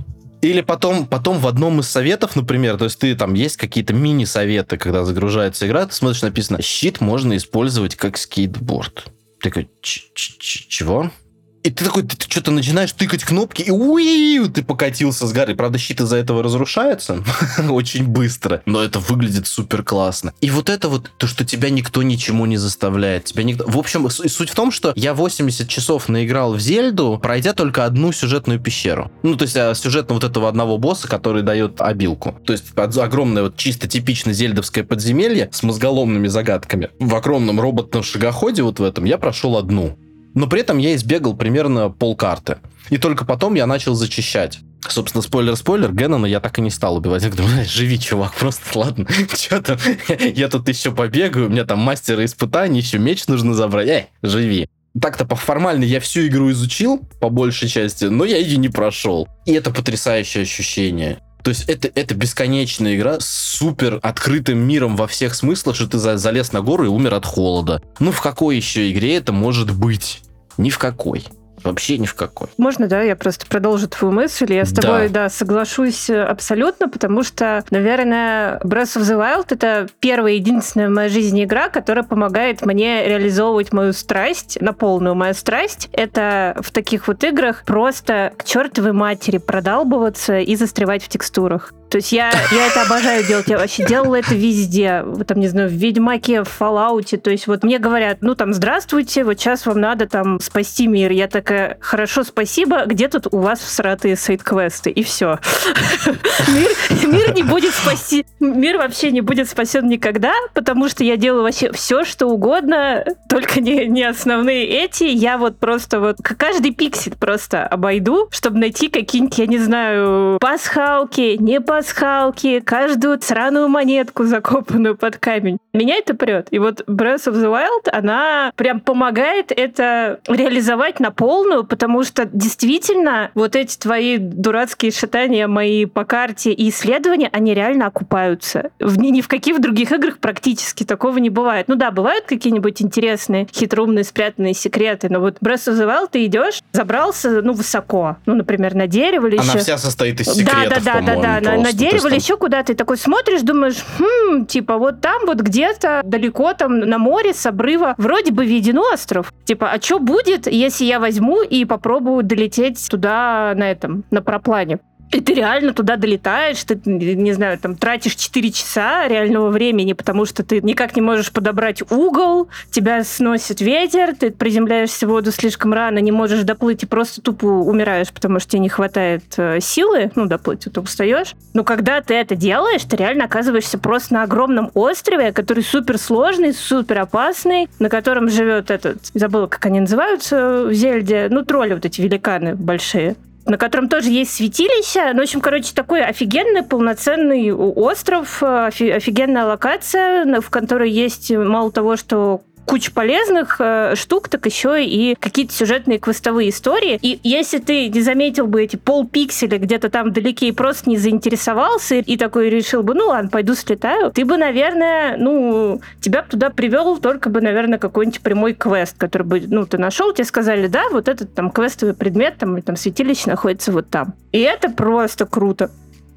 Или потом, потом в одном из советов, например, то есть ты там есть какие-то мини-советы, когда загружается игра, ты смотришь, написано, щит можно использовать как скейтборд. Такой, «Ч- ч- ч- чего? И ты такой, ты, что-то начинаешь тыкать кнопки, и уи, ты покатился с горы. Правда, щит из-за этого разрушается очень быстро, но это выглядит супер классно. И вот это вот, то, что тебя никто ничему не заставляет. Тебя никто... В общем, суть в том, что я 80 часов наиграл в Зельду, пройдя только одну сюжетную пещеру. Ну, то есть а, сюжетно вот этого одного босса, который дает обилку. То есть огромное вот чисто типично зельдовское подземелье с мозголомными загадками. В огромном роботном шагоходе вот в этом я прошел одну. Но при этом я избегал примерно полкарты. И только потом я начал зачищать. Собственно, спойлер-спойлер, Геннона я так и не стал убивать. Я «Ай, живи, чувак, просто ладно. Че там, я тут еще побегаю, у меня там мастера испытаний, еще меч нужно забрать. Эй, живи. Так-то по формально я всю игру изучил, по большей части, но я ее не прошел. И это потрясающее ощущение. То есть это, это бесконечная игра с супер открытым миром во всех смыслах, что ты за- залез на гору и умер от холода. Ну в какой еще игре это может быть? Ни в какой. Вообще ни в какой. Можно, да, я просто продолжу твою мысль. Я с Да. тобой, да, соглашусь э, абсолютно, потому что, наверное, Breath of the Wild — это первая единственная в моей жизни игра, которая помогает мне реализовывать мою страсть, на полную мою страсть. Это в таких вот играх просто к чертовой матери продалбываться и застревать в текстурах. То есть я, я это обожаю делать. Я вообще делала это везде. Вот там, не знаю, в Ведьмаке, в Fallout. То есть вот мне говорят, ну там, здравствуйте, вот сейчас вам надо там спасти мир. Я такая, хорошо, спасибо. Где тут у вас всратые сайт-квесты? И все. Мир, не будет спасти. Мир вообще не будет спасен никогда, потому что я делаю вообще все, что угодно, только не, не основные эти. Я вот просто вот каждый пиксель просто обойду, чтобы найти какие-нибудь, я не знаю, пасхалки, не пасхалки, каждую сраную монетку, закопанную под камень. Меня это прет. И вот Breath of the Wild, она прям помогает это реализовать на полную, потому что действительно вот эти твои дурацкие шатания мои по карте и исследования, они реально окупаются. В, ни, ни в каких других играх практически такого не бывает. Ну да, бывают какие-нибудь интересные, хитроумные, спрятанные секреты, но вот Breath of the Wild ты идешь, забрался, ну, высоко, ну, например, на дерево или Она еще... вся состоит из Да, секретов, да, да, да, по-моему, да, на, на дерево или еще куда-то, и такой смотришь, думаешь, хм, типа вот там вот где-то далеко там на море с обрыва вроде бы виден остров. Типа, а что будет, если я возьму и попробую долететь туда на этом, на проплане? И ты реально туда долетаешь, ты, не знаю, там тратишь 4 часа реального времени, потому что ты никак не можешь подобрать угол, тебя сносит ветер, ты приземляешься в воду слишком рано, не можешь доплыть и просто тупо умираешь, потому что тебе не хватает э, силы, ну, доплыть, ты устаешь. Но когда ты это делаешь, ты реально оказываешься просто на огромном острове, который супер сложный, супер опасный, на котором живет этот, забыла, как они называются в Зельде, ну, тролли вот эти великаны большие. На котором тоже есть святилище. Ну, в общем, короче, такой офигенный, полноценный остров, офигенная локация, в которой есть мало того, что куча полезных э, штук, так еще и какие-то сюжетные квестовые истории. И если ты не заметил бы эти полпикселя где-то там вдалеке и просто не заинтересовался и такой решил бы, ну ладно, пойду слетаю, ты бы, наверное, ну, тебя бы туда привел только бы, наверное, какой-нибудь прямой квест, который бы, ну, ты нашел, тебе сказали, да, вот этот там квестовый предмет, там, или там святилище находится вот там. И это просто круто.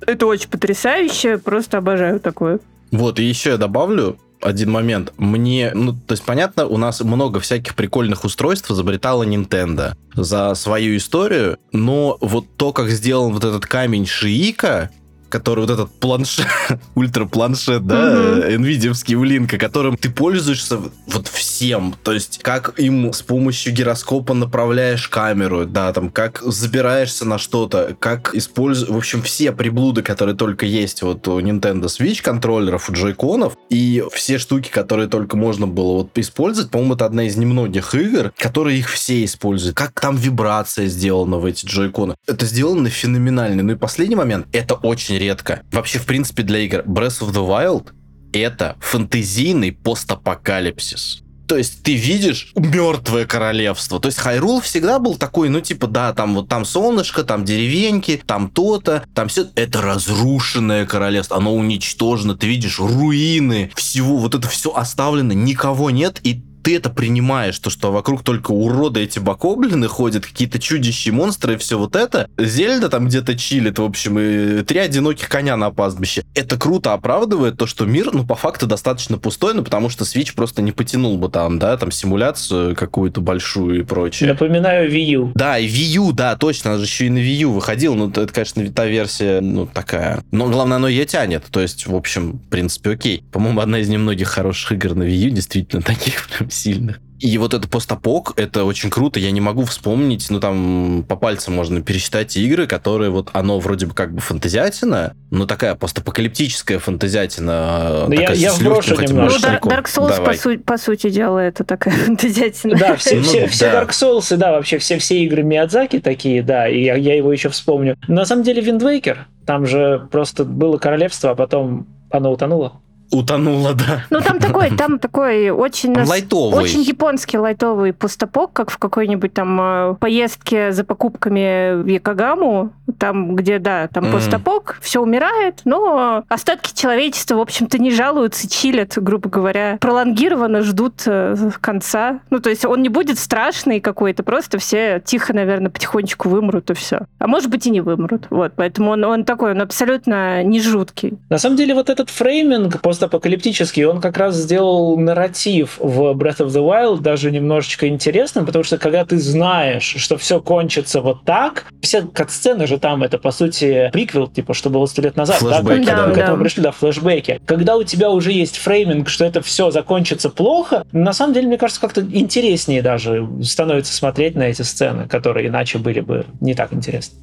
Это очень потрясающе, просто обожаю такое. Вот, и еще я добавлю, один момент. Мне, ну, то есть, понятно, у нас много всяких прикольных устройств изобретала Nintendo за свою историю, но вот то, как сделан вот этот камень Шиика, который вот этот планшет, ультра-планшет, да, uh-huh. NVIDIA которым ты пользуешься вот всем. То есть, как им с помощью гироскопа направляешь камеру, да, там, как забираешься на что-то, как используешь, в общем, все приблуды, которые только есть вот у Nintendo Switch контроллеров, у джойконов, и все штуки, которые только можно было вот использовать, по-моему, это одна из немногих игр, которые их все используют. Как там вибрация сделана в эти джойконы. Это сделано феноменально. Ну и последний момент, это очень редко. Вообще, в принципе, для игр Breath of the Wild это фэнтезийный постапокалипсис. То есть ты видишь мертвое королевство. То есть Хайрул всегда был такой, ну типа, да, там вот там солнышко, там деревеньки, там то-то, там все. Это разрушенное королевство, оно уничтожено. Ты видишь руины всего, вот это все оставлено, никого нет, и ты это принимаешь, то, что вокруг только уроды эти бакоблины ходят, какие-то чудищи, монстры и все вот это. Зельда там где-то чилит, в общем, и три одиноких коня на пастбище. Это круто оправдывает то, что мир, ну, по факту достаточно пустой, ну, потому что Switch просто не потянул бы там, да, там симуляцию какую-то большую и прочее. Напоминаю Wii U. Да, и Wii U, да, точно, она же еще и на Wii U выходил, ну, это, конечно, та версия, ну, такая. Но главное, оно ее тянет, то есть, в общем, в принципе, окей. По-моему, одна из немногих хороших игр на Wii U, действительно, таких прям сильных. И вот это постапок, это очень круто. Я не могу вспомнить, ну там по пальцам можно пересчитать игры, которые вот оно вроде бы как бы фантазиатина, но такая постапокалиптическая фантазиатина. Да я, я вброшу немножко. Ну, Dark Souls, по, су- по сути дела, это такая фантазиатина. Да, все, ну, все, да. все Dark Souls, да, вообще все, все игры Миядзаки такие, да, и я, я его еще вспомню. На самом деле Wind Waker, там же просто было королевство, а потом оно утонуло. Утонула, да. Ну, там такой, там такой очень... Лайтовый. Очень японский лайтовый пустопок, как в какой-нибудь там э, поездке за покупками в Якогаму, там, где, да, там mm. пустопок, все умирает, но остатки человечества, в общем-то, не жалуются, чилят, грубо говоря, пролонгированно ждут э, конца. Ну, то есть он не будет страшный какой-то, просто все тихо, наверное, потихонечку вымрут и все. А может быть и не вымрут. Вот, поэтому он, он такой, он абсолютно не жуткий. На самом деле вот этот фрейминг постапокалиптический, он как раз сделал нарратив в Breath of the Wild даже немножечко интересным, потому что когда ты знаешь, что все кончится вот так, все катсцены же там это по сути приквел, типа, что было сто лет назад, флэшбэки, да, да, к этому пришли, да, флешбеки. Когда у тебя уже есть фрейминг, что это все закончится плохо, на самом деле, мне кажется, как-то интереснее даже становится смотреть на эти сцены, которые иначе были бы не так интересны.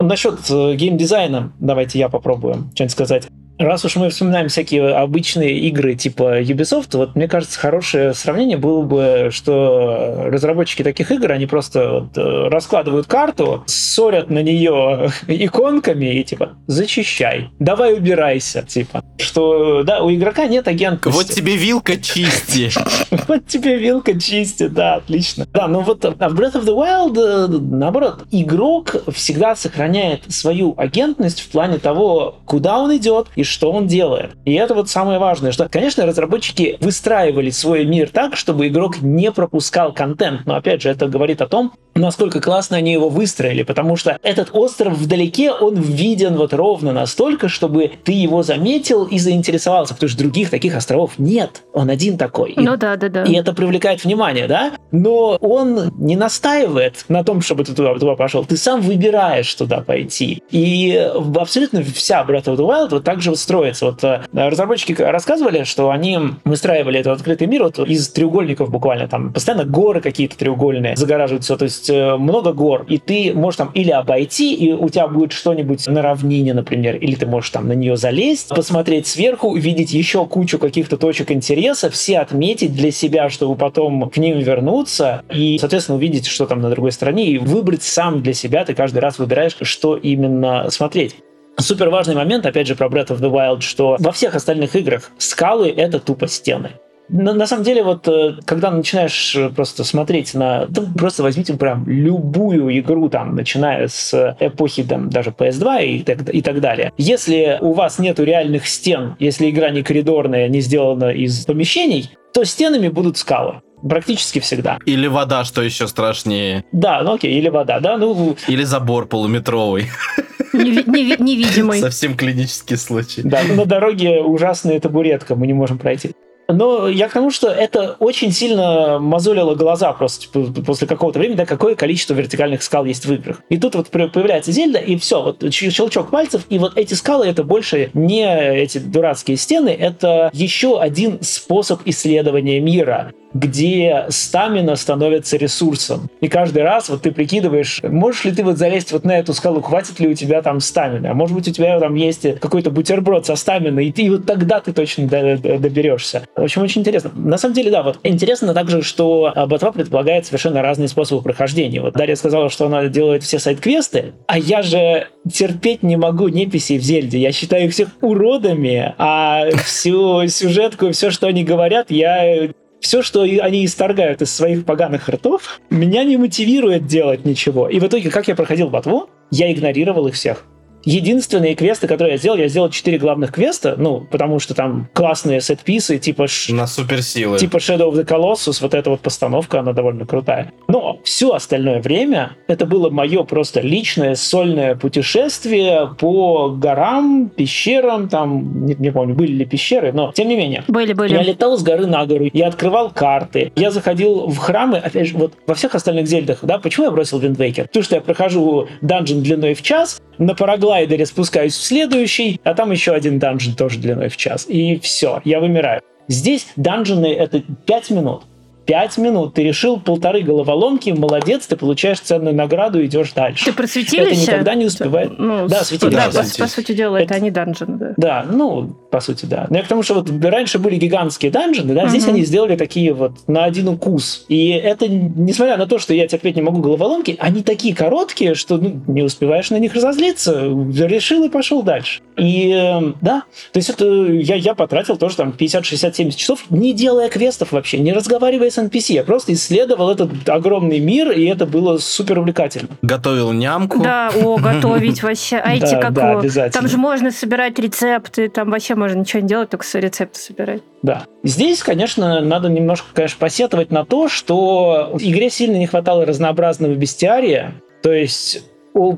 Насчет э, геймдизайна, давайте я попробую что-нибудь сказать. Раз уж мы вспоминаем всякие обычные игры типа Ubisoft, вот мне кажется, хорошее сравнение было бы, что разработчики таких игр, они просто вот э, раскладывают карту, ссорят на нее иконками и типа зачищай, давай убирайся, типа. Что, да, у игрока нет агента. Вот тебе вилка чисти. Вот тебе вилка чисти, да, отлично. Да, ну вот а в Breath of the Wild, э, наоборот, игрок всегда сохраняет свою агентность в плане того, куда он идет и что он делает. И это вот самое важное, что, конечно, разработчики выстраивали свой мир так, чтобы игрок не пропускал контент. Но опять же, это говорит о том, насколько классно они его выстроили, потому что этот остров вдалеке, он виден вот ровно настолько, чтобы ты его заметил и заинтересовался, потому что других таких островов нет. Он один такой. Ну и, да, да, да. И это привлекает внимание, да? Но он не настаивает на том, чтобы ты туда, туда пошел. Ты сам выбираешь туда пойти. И абсолютно вся Breath of the Wild вот также же строится. Вот э, разработчики рассказывали, что они выстраивали этот открытый мир вот из треугольников буквально. Там постоянно горы какие-то треугольные загораживают все. То есть э, много гор. И ты можешь там или обойти, и у тебя будет что-нибудь на равнине, например, или ты можешь там на нее залезть, посмотреть сверху, увидеть еще кучу каких-то точек интереса, все отметить для себя, чтобы потом к ним вернуться и, соответственно, увидеть, что там на другой стороне, и выбрать сам для себя. Ты каждый раз выбираешь, что именно смотреть. Супер важный момент, опять же, про Breath of the Wild, что во всех остальных играх скалы — это тупо стены. На, на самом деле, вот э, когда начинаешь э, просто смотреть на... Да, просто возьмите прям любую игру, там, начиная с эпохи там, даже PS2 и так, и так далее. Если у вас нету реальных стен, если игра не коридорная, не сделана из помещений, то стенами будут скалы. Практически всегда. Или вода, что еще страшнее. Да, ну окей, или вода, да, ну... Или забор полуметровый. Невидимый. Совсем клинический случай. Да, ну на дороге ужасная табуретка, мы не можем пройти. Но я к тому, что это очень сильно мозолило глаза просто после какого-то времени, да, какое количество вертикальных скал есть в играх. И тут вот появляется Зельда, и все, вот щелчок пальцев, и вот эти скалы это больше не эти дурацкие стены, это еще один способ исследования мира где стамина становится ресурсом. И каждый раз вот ты прикидываешь, можешь ли ты вот залезть вот на эту скалу, хватит ли у тебя там стамина, а может быть у тебя там есть какой-то бутерброд со стаминой, и ты вот тогда ты точно доберешься. В общем, очень интересно. На самом деле, да, вот интересно также, что ботва предполагает совершенно разные способы прохождения. Вот Дарья сказала, что она делает все сайт-квесты, а я же терпеть не могу неписей в Зельде. Я считаю их всех уродами, а всю сюжетку, все, что они говорят, я все, что они исторгают из своих поганых ртов, меня не мотивирует делать ничего. И в итоге, как я проходил ботву, я игнорировал их всех. Единственные квесты, которые я сделал, я сделал четыре главных квеста, ну, потому что там классные сет-писы, типа... На суперсилы. Типа Shadow of the Colossus, вот эта вот постановка, она довольно крутая. Но все остальное время это было мое просто личное сольное путешествие по горам, пещерам, там, не, не помню, были ли пещеры, но тем не менее. Были, были. Я летал с горы на гору, я открывал карты, я заходил в храмы, опять же, вот во всех остальных зельдах, да, почему я бросил Waker? Потому что я прохожу данжен длиной в час, на параглайдере спускаюсь в следующий, а там еще один данжен тоже длиной в час. И все, я вымираю. Здесь данжены это 5 минут. Пять минут. Ты решил полторы головоломки, молодец, ты получаешь ценную награду, идешь дальше. Ты просветились? Это никогда не успевает. Ну, да, светились. Да, по, по сути дела, это, это не данжен, да. Да, ну, по сути, да. Но я к тому, что вот раньше были гигантские данжены, да, угу. здесь они сделали такие вот на один укус. И это, несмотря на то, что я терпеть не могу головоломки, они такие короткие, что ну, не успеваешь на них разозлиться. Решил и пошел дальше. И эм, да, то есть это я, я потратил тоже там 50, 60, 70 часов, не делая квестов вообще, не разговаривая с NPC. Я просто исследовал этот огромный мир, и это было супер увлекательно. Готовил нямку. Да, о, готовить вообще. А эти как да, обязательно. Там же можно собирать рецепты, там вообще можно ничего не делать, только рецепты собирать. Да. Здесь, конечно, надо немножко, конечно, посетовать на то, что игре сильно не хватало разнообразного бестиария. То есть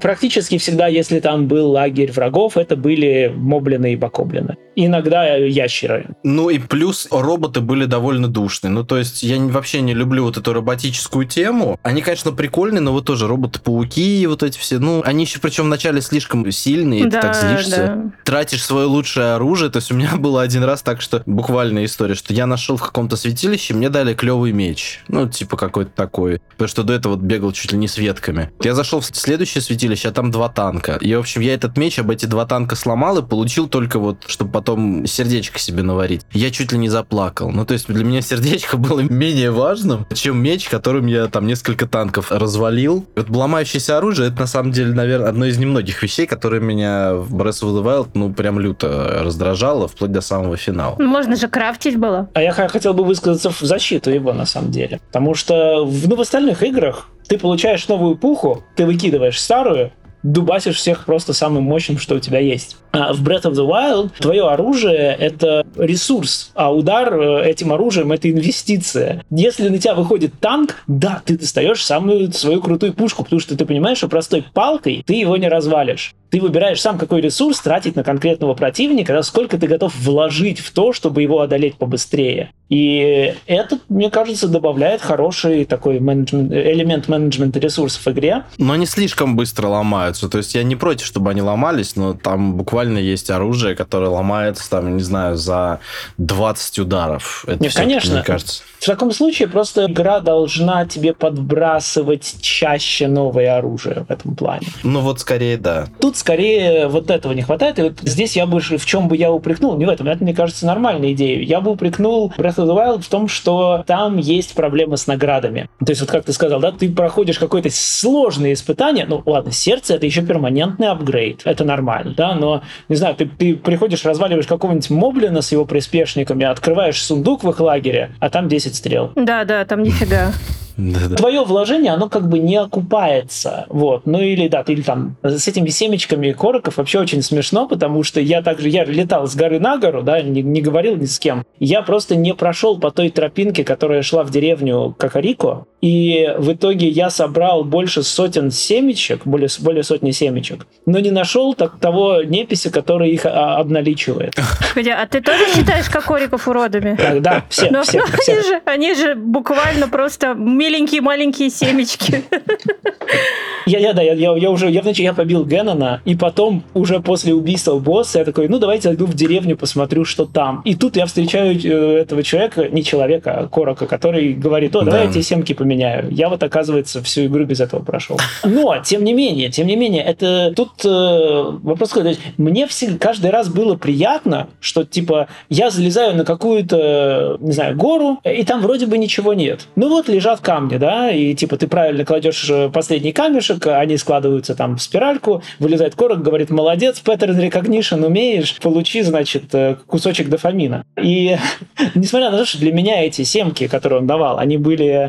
практически всегда, если там был лагерь врагов, это были моблины и бакоблины. Иногда ящеры. Ну и плюс роботы были довольно душные. Ну то есть я вообще не люблю вот эту роботическую тему. Они, конечно, прикольные, но вот тоже роботы-пауки и вот эти все. Ну, они еще причем вначале слишком сильные, да, ты так злишься. Да. Тратишь свое лучшее оружие. То есть у меня было один раз так, что буквальная история, что я нашел в каком-то святилище, мне дали клевый меч. Ну, типа какой-то такой. Потому что до этого вот бегал чуть ли не с ветками. Я зашел в следующее святилище, а там два танка. И, в общем, я этот меч об эти два танка сломал и получил только вот, чтобы потом сердечко себе наварить. Я чуть ли не заплакал. Ну, то есть для меня сердечко было менее важным, чем меч, которым я там несколько танков развалил. Вот ломающееся оружие, это на самом деле, наверное, одно из немногих вещей, которые меня в Breath of the Wild, ну, прям люто раздражало, вплоть до самого финала. Ну, можно же крафтить было. А я хотел бы высказаться в защиту его, на самом деле. Потому что в, ну, в остальных играх ты получаешь новую пуху, ты выкидываешь старую, дубасишь всех просто самым мощным, что у тебя есть. А в Breath of the Wild твое оружие — это ресурс, а удар э, этим оружием — это инвестиция. Если на тебя выходит танк, да, ты достаешь самую свою крутую пушку, потому что ты понимаешь, что простой палкой ты его не развалишь. Ты выбираешь сам, какой ресурс тратить на конкретного противника, сколько ты готов вложить в то, чтобы его одолеть побыстрее. И это, мне кажется, добавляет хороший такой менеджмент, элемент менеджмента ресурсов в игре. Но они слишком быстро ломаются. То есть я не против, чтобы они ломались, но там буквально буквально есть оружие, которое ломается, там, не знаю, за 20 ударов. Это Нет, конечно. Мне кажется. В таком случае просто игра должна тебе подбрасывать чаще новое оружие в этом плане. Ну вот скорее да. Тут скорее вот этого не хватает. И вот здесь я бы в чем бы я упрекнул, не в этом, это мне кажется нормальной идеей. Я бы упрекнул Breath of the Wild в том, что там есть проблемы с наградами. То есть вот как ты сказал, да, ты проходишь какое-то сложное испытание, ну ладно, сердце это еще перманентный апгрейд, это нормально, да, но не знаю, ты, ты приходишь, разваливаешь какого-нибудь моблина с его приспешниками, открываешь сундук в их лагере, а там 10 стрел. Да, да, там нифига. Да-да. Твое вложение, оно как бы не окупается. Вот. Ну или да, или там с этими семечками короков вообще очень смешно, потому что я также, я летал с горы на гору, да, не, не говорил ни с кем. Я просто не прошел по той тропинке, которая шла в деревню Какарико, и в итоге я собрал больше сотен семечек, более, более сотни семечек, но не нашел так, того неписи, который их а, обналичивает. Погоди, а ты тоже считаешь кокориков уродами? Да, да все, но, все, но все. Они, же, они же буквально просто миленькие маленькие семечки. Я, я, да, я, я, я уже, я вначале я побил Геннона, и потом уже после убийства босса я такой, ну давайте зайду в деревню, посмотрю, что там. И тут я встречаю э, этого человека, не человека, а Корока, который говорит, о, давай да. я поменяю. Я вот, оказывается, всю игру без этого прошел. Но, тем не менее, тем не менее, это тут э, вопрос какой. То есть, мне всегда, каждый раз было приятно, что, типа, я залезаю на какую-то, не знаю, гору, и там вроде бы ничего нет. Ну вот, лежат камни, да, и, типа, ты правильно кладешь э, последний камешек, они складываются там в спиральку, вылезает корок, говорит, молодец, pattern recognition умеешь, получи, значит, э, кусочек дофамина. И несмотря на то, что для меня эти семки, которые он давал, они были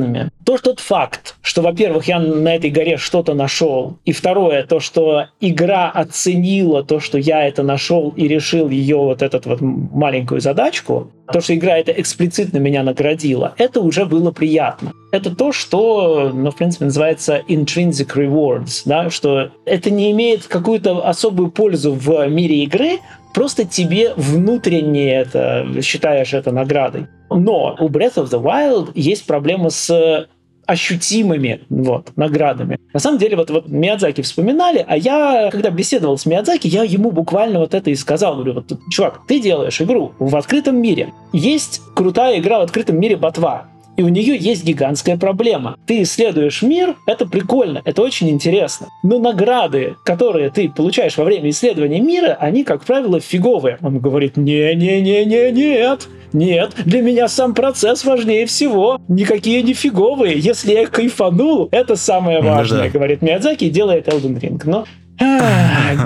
бессмысленными, то, что тот факт, что, во-первых, я на этой горе что-то нашел, и второе, то, что игра оценила то, что я это нашел и решил ее вот эту вот маленькую задачку, то, что игра это эксплицитно меня наградила, это уже было приятно. Это то, что, ну, в принципе, называется intrinsic rewards, да, что это не имеет какую-то особую пользу в мире игры, просто тебе внутренне это считаешь это наградой. Но у Breath of the Wild есть проблема с ощутимыми вот, наградами. На самом деле, вот, вот Миядзаки вспоминали, а я, когда беседовал с Миядзаки, я ему буквально вот это и сказал. Говорю, вот, чувак, ты делаешь игру в открытом мире. Есть крутая игра в открытом мире Ботва и у нее есть гигантская проблема. Ты исследуешь мир, это прикольно, это очень интересно. Но награды, которые ты получаешь во время исследования мира, они, как правило, фиговые. Он говорит, не-не-не-не-нет, нет, для меня сам процесс важнее всего. Никакие не фиговые. Если я кайфанул, это самое важное, ну, да. говорит Миядзаки и делает Elden Ring. Но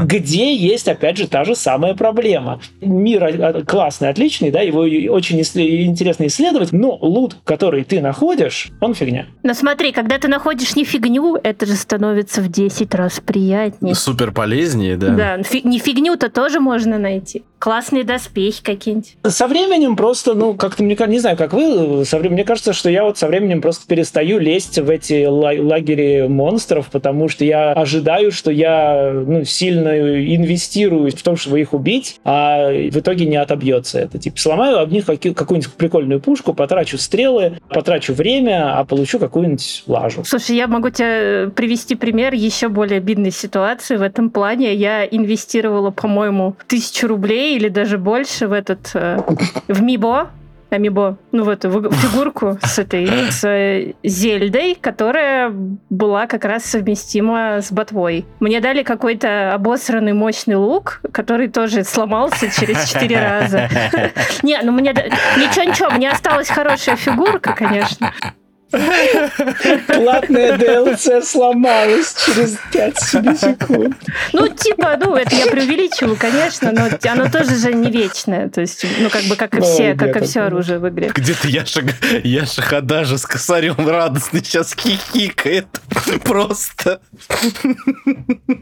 где есть, опять же, та же самая проблема. Мир классный, отличный, да, его очень интересно исследовать, но лут, который ты находишь, он фигня. Но смотри, когда ты находишь не фигню, это же становится в 10 раз приятнее. Супер полезнее, да. Да, не фигню-то тоже можно найти классные доспехи какие-нибудь. Со временем просто, ну, как-то, мне не знаю, как вы, со временем, мне кажется, что я вот со временем просто перестаю лезть в эти лагеря монстров, потому что я ожидаю, что я ну, сильно инвестирую в том, чтобы их убить, а в итоге не отобьется это. Типа, сломаю об них какую-нибудь прикольную пушку, потрачу стрелы, потрачу время, а получу какую-нибудь лажу. Слушай, я могу тебе привести пример еще более обидной ситуации в этом плане. Я инвестировала, по-моему, тысячу рублей или даже больше в этот э, в Мибо, Амибо, ну в эту фигурку с этой с Зельдой, которая была как раз совместима с ботвой. Мне дали какой-то обосранный мощный лук, который тоже сломался через четыре раза. Не, ну мне ничего ничего, мне осталась хорошая фигурка, конечно. Платная DLC сломалась через 5 секунд. Ну, типа, ну, это я преувеличиваю, конечно, но оно тоже же не вечное. То есть, ну, как бы, как и все, как и все оружие в игре. Где-то Яша, Яша Хадажа с косарем радостный сейчас хихикает. Просто.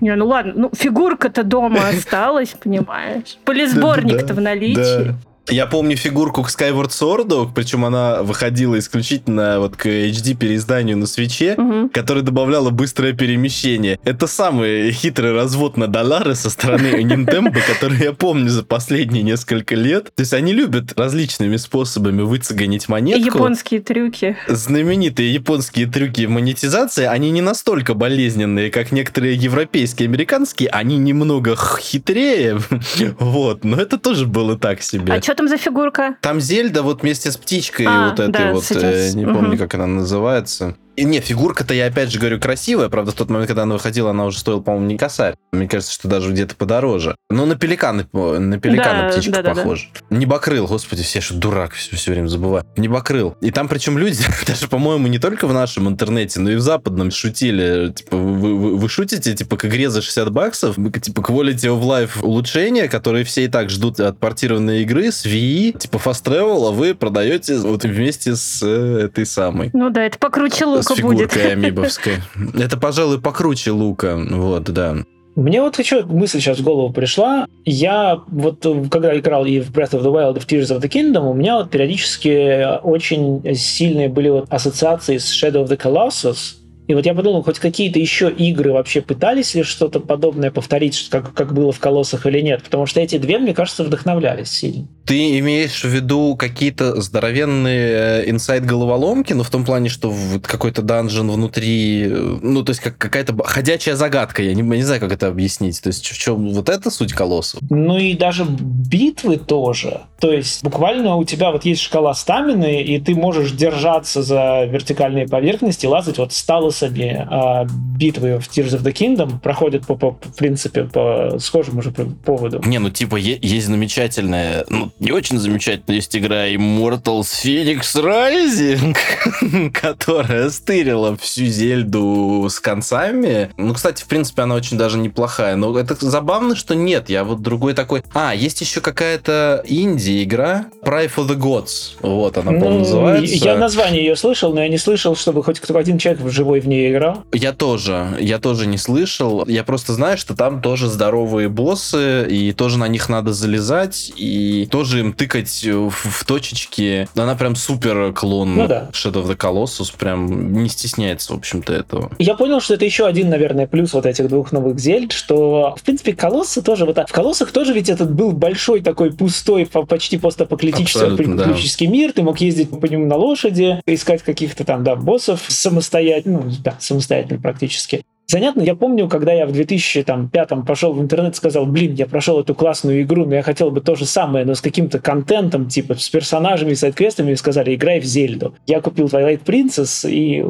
Не, ну ладно, ну, фигурка-то дома осталась, понимаешь? Полисборник-то в наличии. Я помню фигурку к Skyward Sword, причем она выходила исключительно вот к HD переизданию на свече, Мгм. которая добавляла быстрое перемещение. Это самый хитрый развод на доллары со стороны Nintendo, который я помню за последние несколько лет. То есть они любят различными способами выцеганить монетку. японские трюки. знаменитые японские трюки монетизации, они не настолько болезненные, как некоторые европейские, американские, они немного хитрее, вот, но это тоже было так себе. А что там за фигурка? Там Зельда вот вместе с птичкой А, вот этой да, вот, э, не помню, как она называется. И не, фигурка-то, я опять же говорю, красивая, правда, в тот момент, когда она выходила, она уже стоила, по-моему, не косарь. Мне кажется, что даже где-то подороже. Но на пеликана, на пеликана Да, птичка да-да-да. похожа. Небокрыл, господи, все что дурак, все, все время забываю. Небокрыл. И там причем люди, даже, по-моему, не только в нашем интернете, но и в западном шутили. Типа, вы, вы- вы шутите, типа, к игре за 60 баксов, типа, quality of life улучшения, которые все и так ждут от портированной игры с VE, типа, fast travel, а вы продаете вот вместе с э, этой самой. Ну да, это покруче С фигуркой амибовской. Это, пожалуй, покруче лука. Вот, да. Мне вот еще мысль сейчас в голову пришла. Я вот э, когда играл и в Breath of the Wild, и в Tears of the Kingdom, у меня вот периодически очень сильные были вот ассоциации с Shadow of the Colossus. И вот я подумал, хоть какие-то еще игры вообще пытались ли что-то подобное повторить, как, как было в Колоссах или нет? Потому что эти две, мне кажется, вдохновлялись сильно. Ты имеешь в виду какие-то здоровенные инсайд-головоломки, ну, в том плане, что какой-то данжен внутри, э, ну, то есть как какая-то ходячая загадка, я не, я не знаю, как это объяснить. То есть в чем вот это суть колоссов? Ну и даже битвы тоже. То есть буквально у тебя вот есть шкала стамины, и ты можешь держаться за вертикальные поверхности, лазать вот с талосами. А битвы в Tears of the Kingdom проходят по, по- в принципе по схожему же поводу. Не, ну, типа, есть замечательная, ну, не очень замечательная есть игра Immortals Phoenix Rising, которая стырила всю Зельду с концами. Ну, кстати, в принципе, она очень даже неплохая. Но это забавно, что нет. Я вот другой такой... А, есть еще какая-то инди-игра Pry for the Gods. Вот она, по-моему, Ну, называется. я название ее слышал, но я не слышал, чтобы хоть кто один человек живой в ней играл. Я тоже, я тоже не слышал. Я просто знаю, что там тоже здоровые боссы, и тоже на них надо залезать, и тоже им тыкать в, в точечки. Она прям супер клон Ну да. Shadow of the Colossus, прям не стесняется, в общем-то, этого. Я понял, что это еще один, наверное, плюс вот этих двух новых зельд, что, в принципе, колоссы тоже вот так. В колоссах тоже ведь этот был большой такой пустой, по- почти постапокалиптический Абсолютно, да. мир. Ты мог ездить по нему на лошади, искать каких-то там, да, боссов самостоятельно, ну, да, самостоятельно практически. Занятно, я помню, когда я в 2005 пошел в интернет и сказал, блин, я прошел эту классную игру, но я хотел бы то же самое, но с каким-то контентом, типа с персонажами, сайт-квестами, и сказали, играй в Зельду. Я купил Twilight Princess и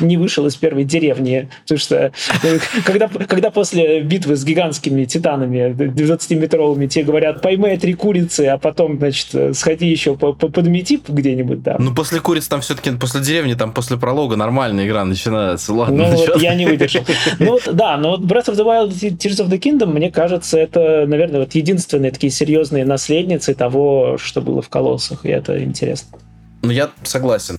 не вышел из первой деревни, потому что э, когда, когда после битвы с гигантскими титанами 20-метровыми тебе говорят, поймай три курицы, а потом, значит, сходи еще по- по- подмети где-нибудь там. Ну, после куриц там все-таки, после деревни, там после пролога нормальная игра начинается. Ладно, Ну, вот я не выдержал. Ну, да, но Breath of the Wild и Tears of the Kingdom, мне кажется, это, наверное, вот единственные такие серьезные наследницы того, что было в Колоссах, и это интересно. Ну, я согласен.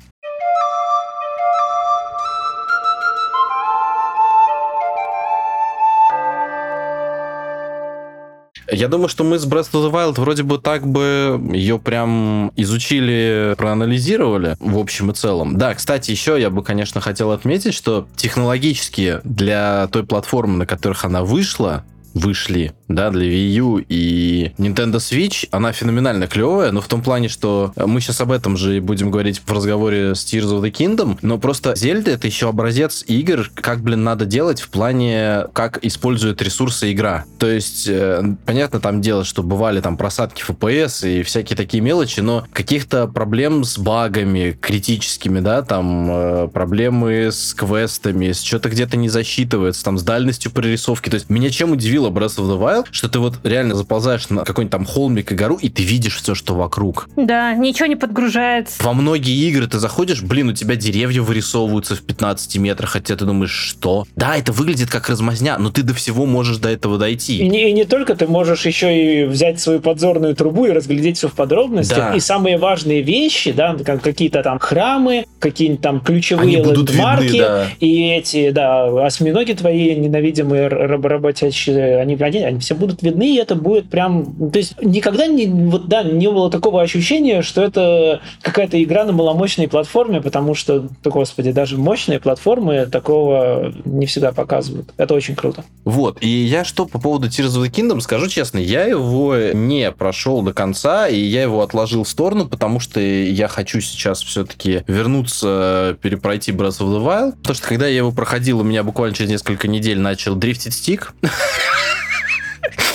Я думаю, что мы с Breath of the Wild вроде бы так бы ее прям изучили, проанализировали в общем и целом. Да, кстати, еще я бы, конечно, хотел отметить, что технологически для той платформы, на которых она вышла, вышли, да, для Wii U и Nintendo Switch, она феноменально клевая, но в том плане, что мы сейчас об этом же будем говорить в разговоре с Tears of the Kingdom, но просто Зельда это еще образец игр, как, блин, надо делать в плане, как использует ресурсы игра. То есть, э, понятно, там дело, что бывали там просадки FPS и всякие такие мелочи, но каких-то проблем с багами критическими, да, там э, проблемы с квестами, с что-то где-то не засчитывается, там с дальностью прорисовки. То есть меня чем удивило Breath of the Wild, что ты вот реально заползаешь на какой-нибудь там холмик и гору, и ты видишь все, что вокруг. Да, ничего не подгружается. Во многие игры ты заходишь, блин, у тебя деревья вырисовываются в 15 метрах, хотя ты думаешь, что? Да, это выглядит как размазня, но ты до всего можешь до этого И дойти. не, и не только ты можешь еще и взять свою подзорную трубу и разглядеть все в подробностях. Да. И самые важные вещи, да, как какие-то там храмы, какие-нибудь там ключевые Они будут лендмарки, видны, да. и эти, да, осьминоги твои ненавидимые работящие они, они, они все будут видны, и это будет прям... То есть никогда не, вот, да, не было такого ощущения, что это какая-то игра на маломощной платформе, потому что, да, господи, даже мощные платформы такого не всегда показывают. Это очень круто. Вот, и я что по поводу Tears of the Kingdom скажу честно, я его не прошел до конца, и я его отложил в сторону, потому что я хочу сейчас все-таки вернуться, перепройти Breath of the Wild, потому что когда я его проходил, у меня буквально через несколько недель начал дрифтить стик.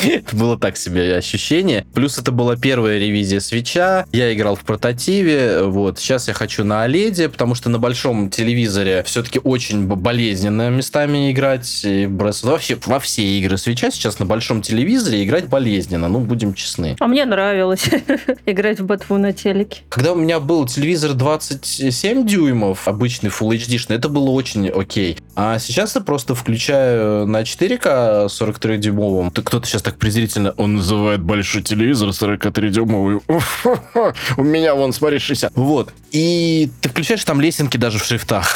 Это было так себе ощущение. Плюс это была первая ревизия свеча. Я играл в портативе. Вот. Сейчас я хочу на OLED, потому что на большом телевизоре все-таки очень болезненно местами играть. И вообще во все игры свеча сейчас на большом телевизоре играть болезненно. Ну, будем честны. А мне нравилось играть в ботву на телеке. Когда у меня был телевизор 27 дюймов, обычный Full HD, это было очень окей. А сейчас я просто включаю на 4К 43-дюймовом. Кто-то сейчас так презрительно, он называет большой телевизор 43-дюймовый. У меня вон, смотри, 60. Вот. И ты включаешь там лесенки даже в шрифтах.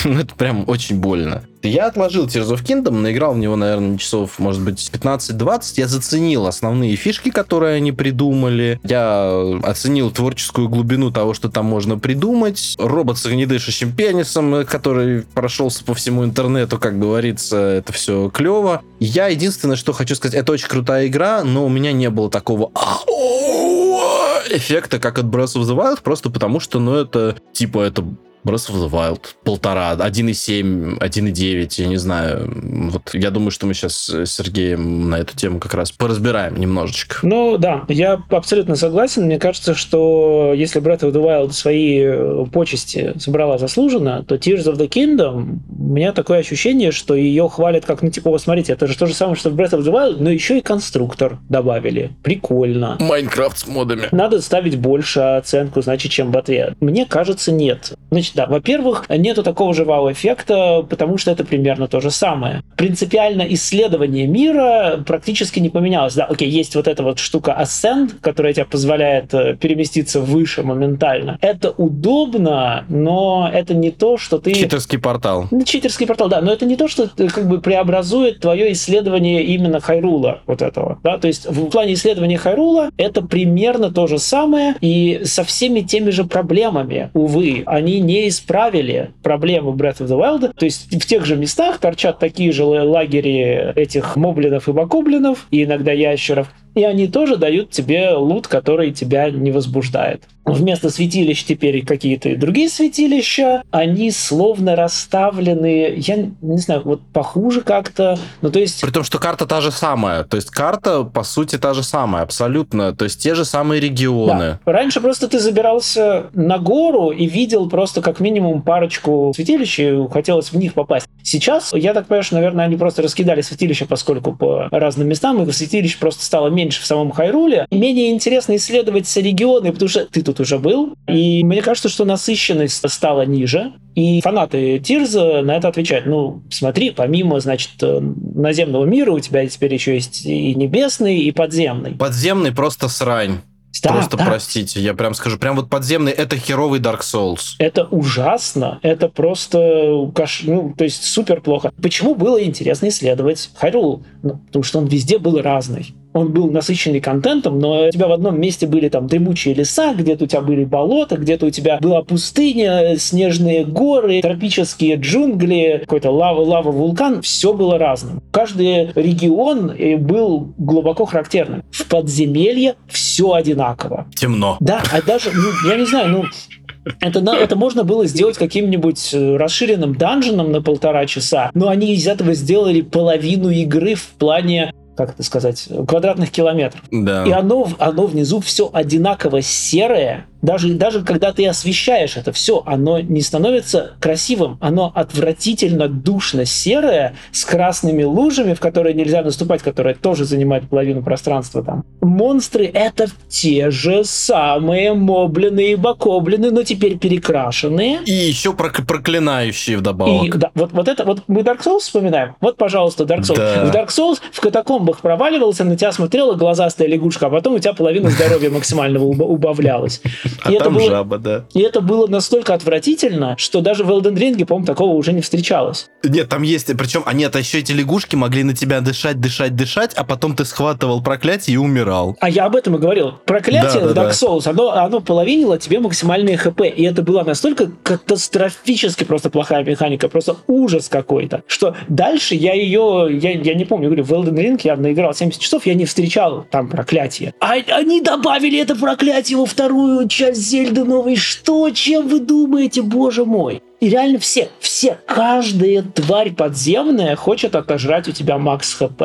Ну, это прям очень больно. Я отложил Tears of Kingdom, наиграл в него, наверное, часов, может быть, 15-20. Я заценил основные фишки, которые они придумали. Я оценил творческую глубину того, что там можно придумать. Робот с огнедышащим пенисом, который прошелся по всему интернету, как говорится, это все клево. Я единственное, что хочу сказать, это очень крутая игра, но у меня не было такого эффекта, как от Breath of the Wild, просто потому что, ну, это, типа, это Breath of the Wild полтора, 1.7, 1.9, я не знаю. Вот я думаю, что мы сейчас с Сергеем на эту тему как раз поразбираем немножечко. Ну да, я абсолютно согласен. Мне кажется, что если Breath of the Wild свои э, почести собрала заслуженно, то Tears of the Kingdom, у меня такое ощущение, что ее хвалят как, ну типа, вот смотрите, это же то же самое, что в Breath of the Wild, но еще и конструктор добавили. Прикольно. Майнкрафт с модами. Надо ставить больше оценку, значит, чем в ответ. Мне кажется, нет. Значит, Значит, да, во-первых, нету такого же вау-эффекта, потому что это примерно то же самое. Принципиально исследование мира практически не поменялось. Да, окей, есть вот эта вот штука Ascend, которая тебе позволяет э, переместиться выше моментально. Это удобно, но это не то, что ты... Читерский портал. Ну, читерский портал, да, но это не то, что как бы преобразует твое исследование именно Хайрула вот этого. Да? То есть в плане исследования Хайрула это примерно то же самое и со всеми теми же проблемами, увы, они не исправили проблему Breath of the Wild. То есть в тех же местах торчат такие же лагеря этих моблинов и бакоблинов, и иногда ящеров, и они тоже дают тебе лут, который тебя не возбуждает. Вместо святилищ теперь какие-то другие святилища, они словно расставлены, я не знаю, вот похуже как-то, ну то есть... При том, что карта та же самая, то есть карта по сути та же самая, абсолютно, то есть те же самые регионы. Да. Раньше просто ты забирался на гору и видел просто как минимум парочку святилищ, и хотелось в них попасть. Сейчас, я так понимаю, что, наверное, они просто раскидали святилища, поскольку по разным местам, и святилищ просто стало меньше в самом Хайруле. Менее интересно исследовать регионы, потому что ты тут уже был, и мне кажется, что насыщенность стала ниже, и фанаты Тирза на это отвечают, ну, смотри, помимо, значит, наземного мира у тебя теперь еще есть и небесный, и подземный. Подземный просто срань. Да, Просто да. простите, я прям скажу, прям вот подземный это херовый Dark Souls. Это ужасно, это просто каш... ну, то есть супер плохо. Почему было интересно исследовать Хайрул? Ну, потому что он везде был разный он был насыщенный контентом, но у тебя в одном месте были там дремучие леса, где-то у тебя были болота, где-то у тебя была пустыня, снежные горы, тропические джунгли, какой-то лава-лава вулкан, все было разным. Каждый регион э, был глубоко характерным. В подземелье все одинаково. Темно. Да, а даже, ну, я не знаю, ну, это, это можно было сделать каким-нибудь э, расширенным данженом на полтора часа, но они из этого сделали половину игры в плане как это сказать, квадратных километров. Да. И оно, оно внизу все одинаково серое, даже, даже когда ты освещаешь это все, оно не становится красивым, оно отвратительно душно серое, с красными лужами, в которые нельзя наступать, которые тоже занимают половину пространства там. Монстры — это те же самые моблины и бакоблины, но теперь перекрашенные. И еще прок- проклинающие вдобавок. И, да, вот, вот это, вот мы Dark Souls вспоминаем. Вот, пожалуйста, Dark Souls. Да. В Dark Souls в катакомбах проваливался, на тебя смотрела глазастая лягушка, а потом у тебя половина здоровья максимального убавлялась. А И это там было- жаба, да. И это было настолько отвратительно, что даже в Elden Ring, по-моему, такого уже не встречалось. Нет, там есть, причем, а нет, а еще эти лягушки могли на тебя дышать, дышать, дышать, а потом ты схватывал проклятие и умирал. А я об этом и говорил. Проклятие Да, да, Dark да. Souls, оно, оно половинило тебе максимальные хп. И это была настолько катастрофически просто плохая механика, просто ужас какой-то, что дальше я ее, я, я не помню, говорю, в Elden Ring я наиграл 70 часов, я не встречал там проклятие. А они добавили это проклятие во вторую часть Зельды новой. Что, чем вы думаете, боже мой? И реально все, все, каждая тварь подземная хочет отожрать у тебя макс хп.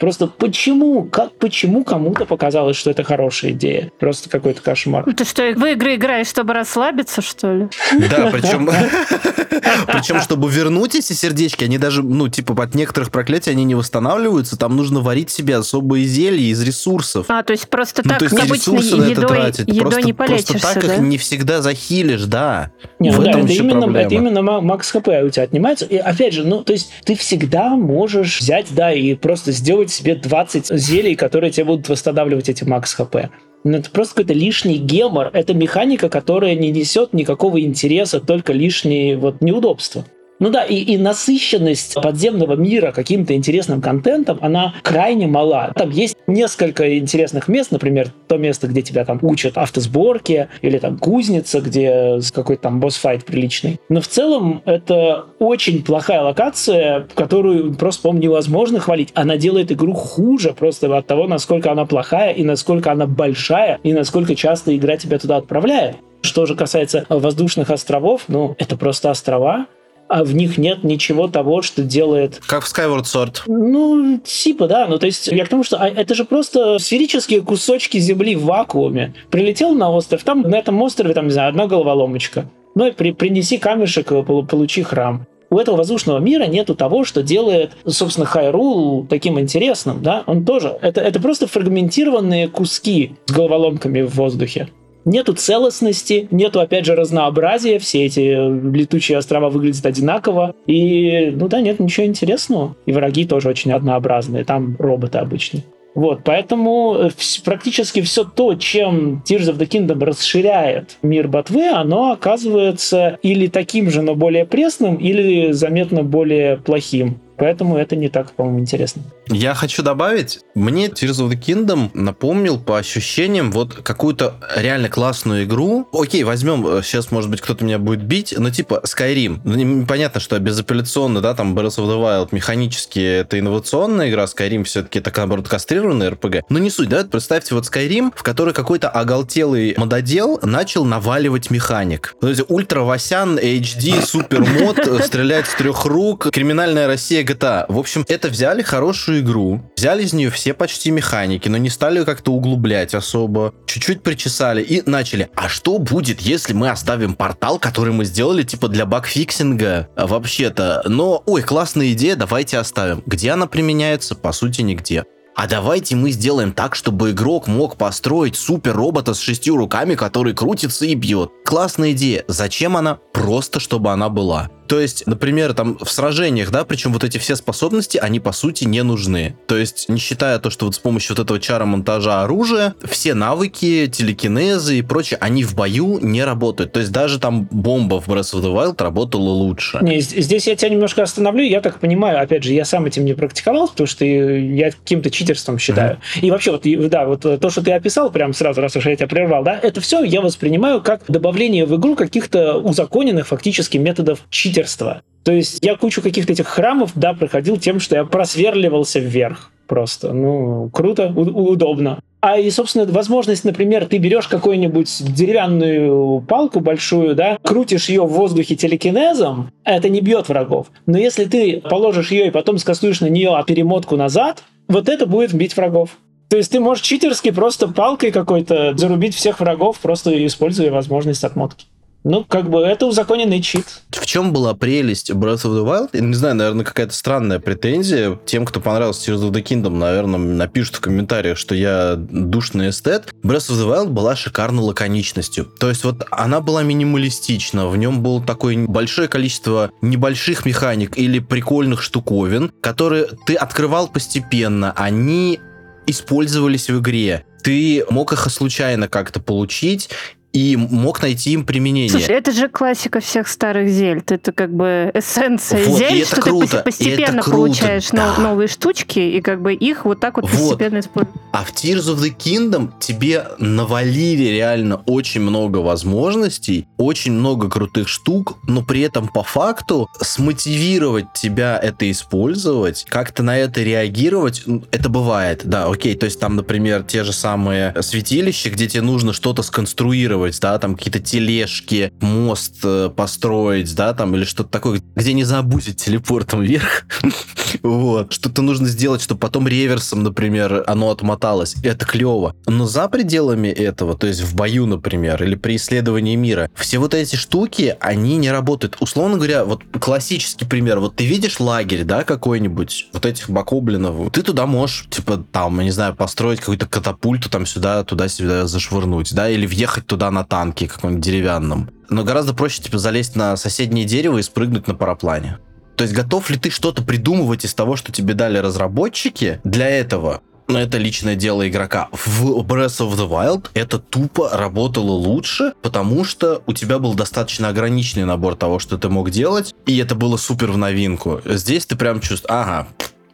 Просто почему, как, почему кому-то показалось, что это хорошая идея? Просто какой-то кошмар. Ты что, в игры играешь, чтобы расслабиться, что ли? Да, причем, причем, чтобы вернуть эти сердечки, они даже, ну, типа, от некоторых проклятий они не восстанавливаются, там нужно варить себе особые зелья из ресурсов. А, то есть просто Ну, так то есть обычно ресурсы на это едой, тратить. едой Просто, не просто полечишься, так да? их не всегда захилишь, да. Не, В ну да, этом это еще именно, проблема. это именно ма- макс хп у тебя отнимается. И опять же, ну, то есть ты всегда можешь взять, да, и просто сделать себе 20 зелий, которые тебе будут восстанавливать эти макс хп. Но это просто какой-то лишний гемор. Это механика, которая не несет никакого интереса, только лишние вот неудобства. Ну да, и, и насыщенность подземного мира каким-то интересным контентом, она крайне мала. Там есть несколько интересных мест, например, то место, где тебя там учат автосборке, или там кузница, где какой-то там босс-файт приличный. Но в целом это очень плохая локация, которую просто, по-моему, невозможно хвалить. Она делает игру хуже просто от того, насколько она плохая, и насколько она большая, и насколько часто игра тебя туда отправляет. Что же касается воздушных островов, ну, это просто острова, а в них нет ничего того, что делает Как в Skyward Sword. ну, типа, да. Ну, то есть, я к тому, что а, это же просто сферические кусочки земли в вакууме. Прилетел на остров, там на этом острове, там, не знаю, одна головоломочка. Ну, и при, принеси камешек, полу- получи храм. У этого воздушного мира нету того, что делает, собственно, Хайрул таким интересным, да? Он тоже. Это, это просто фрагментированные куски с головоломками в воздухе. Нету целостности, нету, опять же, разнообразия, все эти э, летучие острова выглядят одинаково, и, ну да, нет ничего интересного. И враги тоже очень однообразные, там роботы обычные. Вот, поэтому э, практически все то, чем Tears of the Kingdom расширяет мир ботвы, оно оказывается или таким же, но более пресным, или заметно более плохим. Поэтому это не так, по-моему, интересно. Я хочу добавить, мне Tears of the Kingdom напомнил по ощущениям вот какую-то реально классную игру. Окей, возьмем, э, сейчас, может быть, кто-то меня будет бить, но типа Skyrim. Ну, Понятно, что безапелляционно, да, там Breath of the Wild механически это инновационная игра, Skyrim все-таки так, наоборот, кастрированный RPG. Но не суть, да, представьте вот Skyrim, в который какой-то оголтелый мододел начал наваливать механик. То есть Ультра Васян, HD, супер мод, э, стрелять с трех рук, криминальная Россия GTA. В общем, это взяли хорошую игру, взяли из нее все почти механики, но не стали как-то углублять особо, чуть-чуть причесали и начали. А что будет, если мы оставим портал, который мы сделали типа для bugfixing а а, вообще-то? Но, ой, классная идея, давайте оставим. Где она применяется? По сути, нигде. А давайте мы сделаем так, чтобы игрок мог построить супер робота с шестью руками, который крутится и бьет. Классная идея. Зачем она? Просто чтобы она была. То есть, например, там в сражениях, да, причем вот эти все способности, они по сути не нужны. То есть, не считая то, что вот с помощью вот этого чара монтажа оружия, все навыки, телекинезы и прочее, они в бою не работают. То есть, даже там бомба в Breath of the Wild работала лучше. Не, здесь я тебя немножко остановлю. Я так понимаю, опять же, я сам этим не практиковал, потому что я каким-то читерством считаю. И вообще, вот, да, вот э, то, что ты описал прямо сразу, раз уж я тебя прервал, да, это все я воспринимаю как добавление в игру каких-то узаконенных фактически методов читерства. То есть я кучу каких-то этих храмов, да, проходил тем, что я просверливался вверх просто. Ну, круто, удобно. А и, собственно, возможность, например, ты берешь какую-нибудь деревянную палку большую, да, крутишь ее в воздухе телекинезом, это не бьет врагов. Но если ты положишь ее и потом скастуешь на нее перемотку назад, вот это будет бить врагов. То есть ты можешь читерски просто палкой какой-то зарубить всех врагов, просто используя возможность отмотки. Ну, как бы это узаконенный чит. В чем была прелесть Breath of the Wild? Я не знаю, наверное, какая-то странная претензия. Тем, кто понравился Tears of the Kingdom, наверное, напишут в комментариях, что я душный эстет. Breath of the Wild была шикарной лаконичностью. То есть вот она была минималистична. В нем было такое большое количество небольших механик или прикольных штуковин, которые ты открывал постепенно. Они использовались в игре. Ты мог их случайно как-то получить, и мог найти им применение. Слушай, это же классика всех старых зельд. Это как бы эссенция Вот, зельд, что круто, ты постепенно круто, получаешь да. нов- новые штучки, и как бы их вот так вот, Вот. постепенно используешь. А в Tears of the Kingdom тебе навалили реально очень много возможностей, очень много крутых штук, но при этом по факту смотивировать тебя это использовать, как-то на это реагировать, м, это бывает, да, окей, то есть там, например, те же самые святилища, где тебе нужно что-то сконструировать, да, там какие-то тележки, мост э, построить, да, там, или что-то такое, где не забудет телепортом вверх, вот, что-то нужно сделать, чтобы потом реверсом, например, оно отмоталось. Это клево. Но за пределами этого, то есть в бою, например, или при исследовании мира, все вот эти штуки, они не работают. Условно говоря, вот классический пример. Вот ты видишь лагерь, да, какой-нибудь, вот этих бакоблинов, ты туда можешь, типа, там, я не знаю, построить какую-то катапульту там сюда, туда-сюда зашвырнуть, да, или въехать туда на танке каком-нибудь деревянном. Но гораздо проще, типа, залезть на соседнее дерево и спрыгнуть на параплане. То есть готов ли ты что-то придумывать из того, что тебе дали разработчики для этого? Но это личное дело игрока. В Breath of the Wild это тупо работало лучше, потому что у тебя был достаточно ограниченный набор того, что ты мог делать, и это было супер в новинку. Здесь ты прям чувствуешь, ага,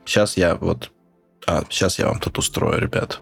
сейчас я вот... А, сейчас я вам тут устрою, ребят.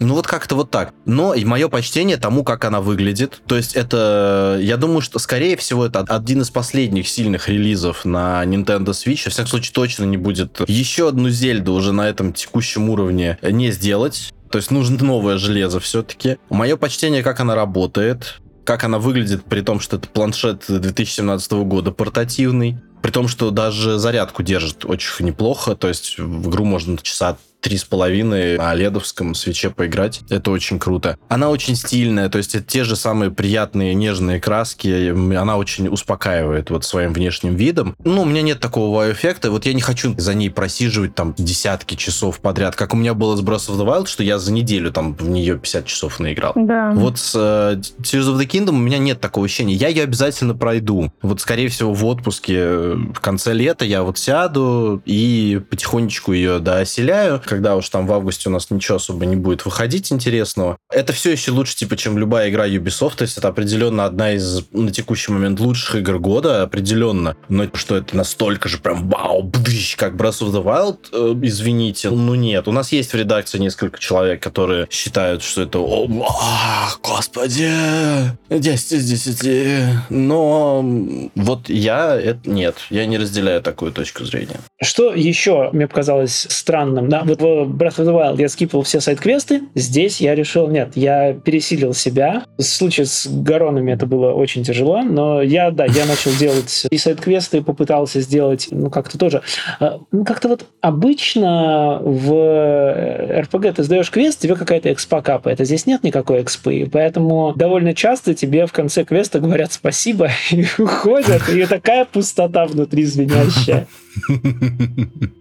Ну вот как-то вот так. Но и мое почтение тому, как она выглядит. То есть это, я думаю, что скорее всего это один из последних сильных релизов на Nintendo Switch. Во всяком случае точно не будет еще одну Зельду уже на этом текущем уровне не сделать. То есть нужно новое железо все-таки. Мое почтение, как она работает, как она выглядит, при том, что это планшет 2017 года портативный. При том, что даже зарядку держит очень неплохо. То есть в игру можно часа три с половиной на ледовском свече поиграть. Это очень круто. Она очень стильная, то есть это те же самые приятные нежные краски. Она очень успокаивает вот своим внешним видом. Ну, у меня нет такого вау-эффекта. Вот я не хочу за ней просиживать там десятки часов подряд, как у меня было с Breath of the Wild, что я за неделю там в нее 50 часов наиграл. Да. Вот с э, Tears of the Kingdom у меня нет такого ощущения. Я ее обязательно пройду. Вот, скорее всего, в отпуске э, в конце лета я вот сяду и потихонечку ее дооселяю. Когда уж там в августе у нас ничего особо не будет выходить интересного. Это все еще лучше, типа, чем любая игра Ubisoft. То есть это определенно одна из на текущий момент лучших игр года, определенно. Но что это настолько же прям вау, бдыщ, как Breath of the Wild, э, извините, ну нет. У нас есть в редакции несколько человек, которые считают, что это о, а, господи, 10 из 10. Но вот я это нет, я не разделяю такую точку зрения. Что еще мне показалось странным? Да, вот в Breath of the Wild я скипал все сайт-квесты. Здесь я решил, нет, я пересилил себя. В случае с Гаронами это было очень тяжело, но я, да, я начал делать и сайт-квесты, попытался сделать, ну, как-то тоже. э, Ну, как-то вот обычно в RPG ты сдаешь квест, тебе какая-то экспа капает, а здесь нет никакой экспы, поэтому довольно часто тебе в конце квеста говорят спасибо и уходят, и такая пустота внутри звенящая.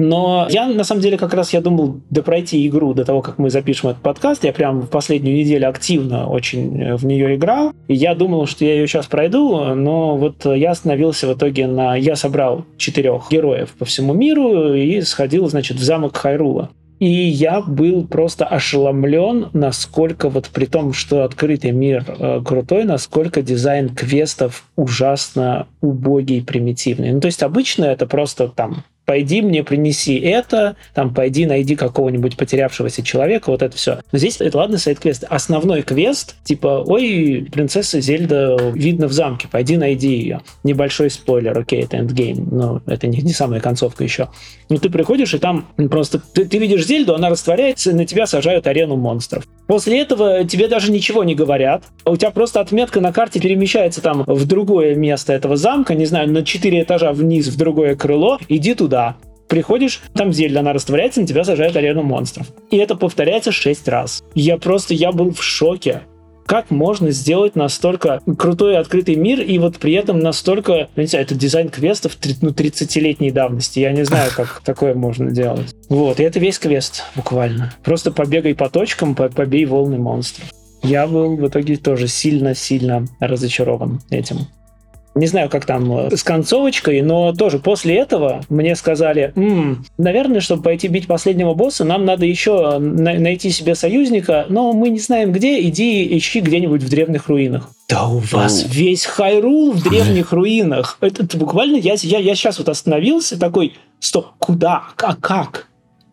Но я, на самом деле, как раз я думал допройти игру до того, как мы запишем этот подкаст. Я прям в последнюю неделю активно очень э, в нее играл. И я думал, что я ее сейчас пройду, но вот я остановился в итоге на... Я собрал четырех героев по всему миру и сходил, значит, в замок Хайрула. И я был просто ошеломлен, насколько вот при том, что открытый мир э, крутой, насколько дизайн квестов ужасно убогий и примитивный. Ну, то есть обычно это просто там пойди мне принеси это, там, пойди найди какого-нибудь потерявшегося человека, вот это все. Но здесь это ладно side-quest. Основной квест, типа, ой, принцесса Зельда видно в замке, пойди найди ее. Небольшой спойлер, окей, это endgame, но это не, не самая концовка еще. Но ты приходишь, и там просто ты, ты видишь Зельду, она растворяется, и на тебя сажают арену монстров. После этого тебе даже ничего не говорят. У тебя просто отметка на карте перемещается там в другое место этого замка, не знаю, на 4 этажа вниз в другое крыло, иди туда. Приходишь, там Зельда, она растворяется, на тебя сажают арену монстров. И это повторяется 6 раз. Я просто, я был в шоке. Как можно сделать настолько крутой открытый мир и вот при этом настолько, ну, не знаю, это дизайн квестов ну, 30-летней давности. Я не знаю, как такое можно делать. Вот, и это весь квест буквально. Просто побегай по точкам, по- побей волны монстров. Я был в итоге тоже сильно-сильно разочарован этим. Не знаю, как там э, с концовочкой, но тоже после этого мне сказали, М, наверное, чтобы пойти бить последнего босса, нам надо еще на- найти себе союзника, но мы не знаем где, иди ищи где-нибудь в древних руинах. Да у вас Оу. весь Хайрул в древних руинах. Это, это буквально, я, я, я сейчас вот остановился такой, стоп, куда, как, как?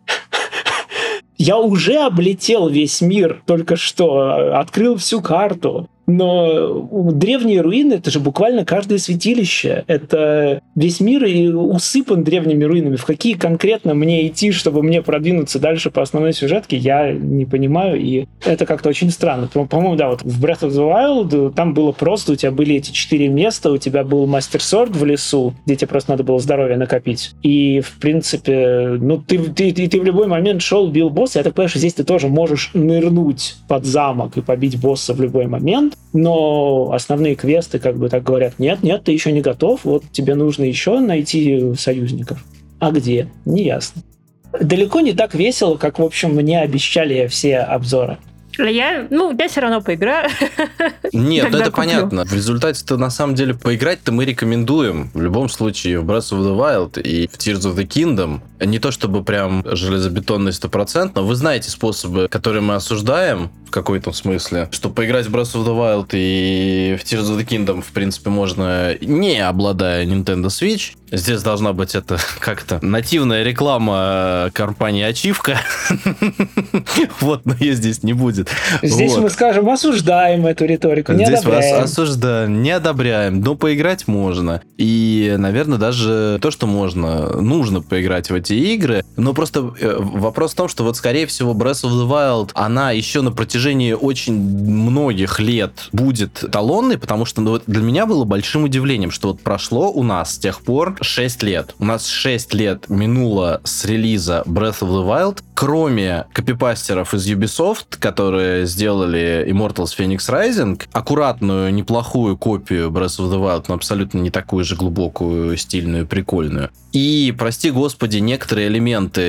Я уже облетел весь мир только что, открыл всю карту. Но древние руины это же буквально каждое святилище. Это весь мир и усыпан древними руинами. В какие конкретно мне идти, чтобы мне продвинуться дальше по основной сюжетке, я не понимаю. И это как-то очень странно. По- По-моему, да, вот в Breath of the Wild там было просто, у тебя были эти четыре места, у тебя был Мастер Сорд в лесу, где тебе просто надо было здоровье накопить. И, в принципе, ну, ты, ты, ты, ты в любой момент шел, бил босса. Я так понимаю, что здесь ты тоже можешь нырнуть под замок и побить босса в любой момент. Но основные квесты, как бы так говорят, нет, нет, ты еще не готов, вот тебе нужно еще найти союзников. А где? Неясно. Далеко не так весело, как, в общем, мне обещали все обзоры. Я, ну, я все равно поиграю. Нет, Когда это куплю. понятно. В результате-то на самом деле поиграть-то мы рекомендуем. В любом случае в Breath of the Wild и в Tears of the Kingdom. Не то чтобы прям железобетонный 100%, но вы знаете способы, которые мы осуждаем в какой-то смысле. Что поиграть в Breath of the Wild и в Tears of the Kingdom, в принципе, можно не обладая Nintendo Switch. Здесь должна быть это как-то нативная реклама э, компании Ачивка. Вот, но ее здесь не будет. Здесь Вот. мы скажем, осуждаем эту риторику, не Здесь одобряем. осуждаем, не одобряем, но поиграть можно. И, наверное, даже то, что можно, нужно поиграть в эти игры. Но просто э, вопрос в том, что вот, скорее всего, Breath of the Wild, она еще на протяжении очень многих лет будет талонной, потому что ну, вот для меня было большим удивлением, что вот прошло у нас с тех пор 6 лет. У нас 6 лет минуло с релиза Breath of the Wild, кроме копипастеров из Ubisoft, которые сделали Immortals Phoenix Rising, аккуратную, неплохую копию Breath of the Wild, но абсолютно не такую же глубокую, стильную, прикольную. И, прости господи, некоторые элементы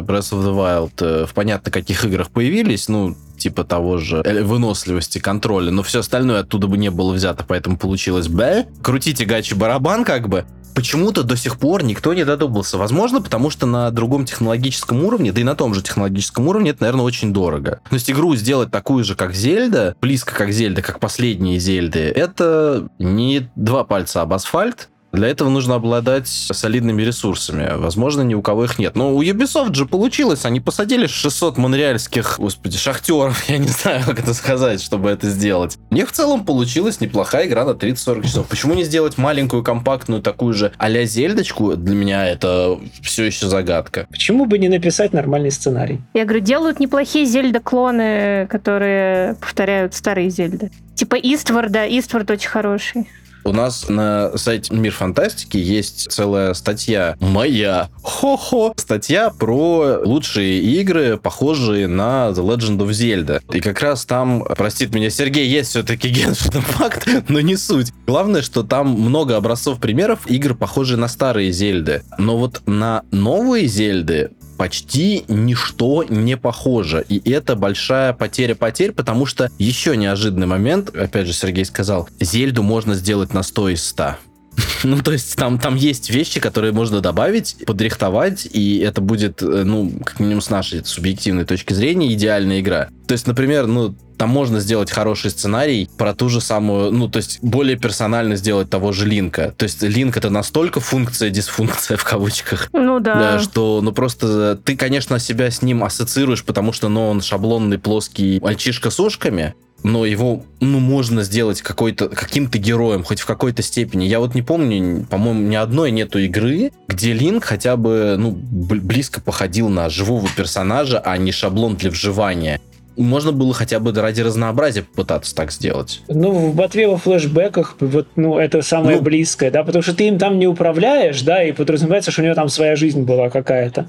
Breath of the Wild э, в понятно каких играх появились, ну, типа того же э, выносливости контроля, но все остальное оттуда бы не было взято, поэтому получилось б. Крутите гачи барабан как бы. Почему-то до сих пор никто не додумался. Возможно, потому что на другом технологическом уровне, да и на том же технологическом уровне, это, наверное, очень дорого. То есть игру сделать такую же, как Зельда, близко как Зельда, как последние Зельды, это не два пальца об асфальт, для этого нужно обладать солидными ресурсами. Возможно, ни у кого их нет. Но у Ubisoft же получилось. Они посадили 600 монреальских, господи, шахтеров. Я не знаю, как это сказать, чтобы это сделать. У них в целом получилась неплохая игра на 30-40 часов. Почему не сделать маленькую, компактную, такую же а-ля Зельдочку? Для меня это все еще загадка. Почему бы не написать нормальный сценарий? Я говорю, делают неплохие Зельда-клоны, которые повторяют старые Зельды. Типа Истварда. Иствард очень хороший. У нас на сайте Мир Фантастики есть целая статья моя, хо-хо, статья про лучшие игры, похожие на The Legend of Zelda. И как раз там, простит меня Сергей, есть все-таки Genshin Impact, но не суть. Главное, что там много образцов примеров игр, похожие на старые Зельды. Но вот на новые Зельды почти ничто не похоже. И это большая потеря потерь, потому что еще неожиданный момент, опять же, Сергей сказал, Зельду можно сделать на 100 из 100. Ну, то есть там, там есть вещи, которые можно добавить, подрихтовать, и это будет, э, ну, как минимум с нашей субъективной точки зрения, идеальная игра. То есть, например, ну, там можно сделать хороший сценарий про ту же самую, ну, то есть более персонально сделать того же Линка. То есть Линк это настолько функция-дисфункция в кавычках, Ну да. да, что, ну, просто ты, конечно, себя с ним ассоциируешь, потому что, ну, он шаблонный, плоский мальчишка с ушками, но его, ну, можно сделать какой-то, каким-то героем, хоть в какой-то степени. Я вот не помню, по-моему, ни одной нету игры, где Линк хотя бы, ну, бл- близко походил на живого персонажа, а не шаблон для вживания. Можно было хотя бы ради разнообразия попытаться так сделать. Ну, в ботве во флешбеках, вот, ну, это самое Ну. близкое, да, потому что ты им там не управляешь, да, и подразумевается, что у него там своя жизнь была какая-то.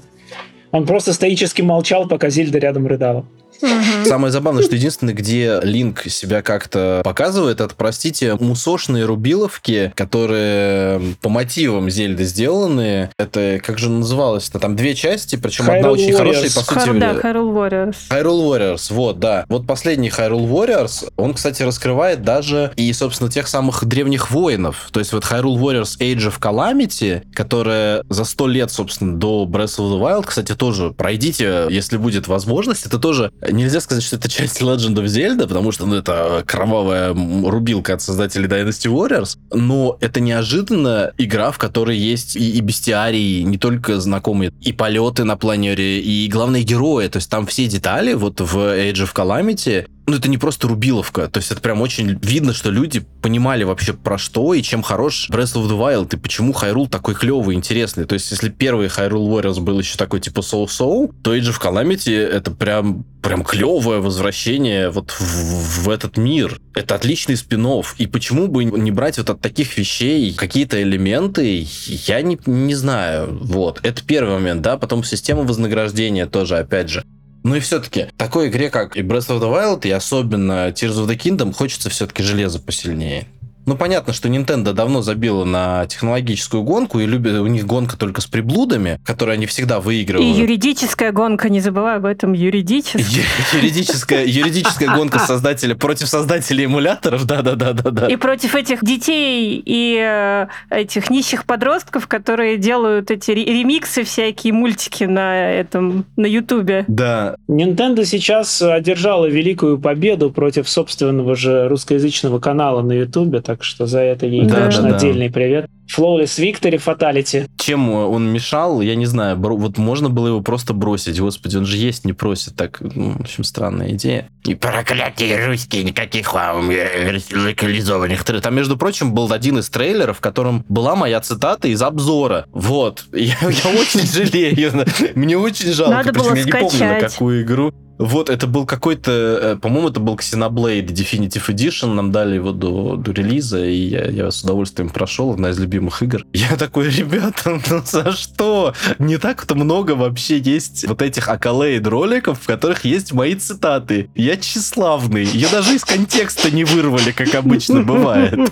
Он просто стоически молчал, пока Зельда рядом рыдала. Мгм. Самое забавное, что единственное, где Линк себя как-то показывает, это, простите, мусошные рубиловки, которые по мотивам Зельды сделаны. Это, как же называлось-то? Там две части, причем одна Hyrule очень хорошая, по сути... Хар- да, Hyrule Warriors. Hyrule Warriors, вот, да. Вот последний Hyrule Warriors, он, кстати, раскрывает даже и, собственно, тех самых древних воинов. То есть вот Hyrule Warriors Age of Calamity, которая за сто лет, собственно, до Breath of the Wild, кстати, тоже пройдите, если будет возможность. Это тоже, нельзя сказать, что это часть Legend of Zelda, потому что, ну, это кровавая рубилка от создателей Dynasty Warriors, но это неожиданно игра, в которой есть и, и бестиарии, не только знакомые, и полеты на планере, и главные герои, то есть там все детали вот в Age of Calamity, ну, это не просто рубиловка, то есть это прям очень видно, что люди понимали вообще про что и чем хорош Breath of the Wild, и почему Хайрул такой клевый, интересный. То есть если первый Hyrule Warriors был еще такой типа соу-соу, то Age of Calamity это прям, прям клевое возвращение вот в, в этот мир. Это отличный спин И почему бы не брать вот от таких вещей какие-то элементы, я не, не знаю. Вот, это первый момент, да, потом система вознаграждения тоже, опять же. Ну и все-таки, такой игре, как и Breath of the Wild, и особенно Tears of the Kingdom, хочется все-таки железо посильнее. Ну, понятно, что Nintendo давно забила на технологическую гонку, и любит, у них гонка только с приблудами, которые они всегда И выигрывают. юридическая гонка, не забывай об этом, юридическая. Юридическая, юридическая гонка создателя против создателей эмуляторов, да-да-да-да-да. И против этих детей и э, этих нищих подростков, которые делают эти ре- ремиксы всякие, мультики на этом, на Ютубе. Да, Nintendo сейчас одержала великую победу против собственного же русскоязычного канала на Ютубе, так что за это ей, Да, конечно, да, да. отдельный привет. Flawless Victory Fatality. чем он мешал, я не знаю. Бро- Вот можно было его просто бросить. Господи, он же есть не просит. Так, ну, в общем, странная идея. И проклятые русские, никаких вам э, локализованных. трей- Там, между прочим, был один из трейлеров, в котором была моя цитата из обзора. Вот. Я, я очень жалею. Мне очень жалко. Надо было я не помню, на скачать. какую игру. Вот, это был какой-то, э, по-моему, это был Xenoblade Definitive Edition, нам дали его до, до релиза, и я, я с удовольствием прошел, одна из любимых игр. Я такой, ребята, ну за что? Не так-то много вообще есть вот этих акалейд роликов, в которых есть мои цитаты. Я тщеславный. Ее даже из контекста не вырвали, как обычно бывает.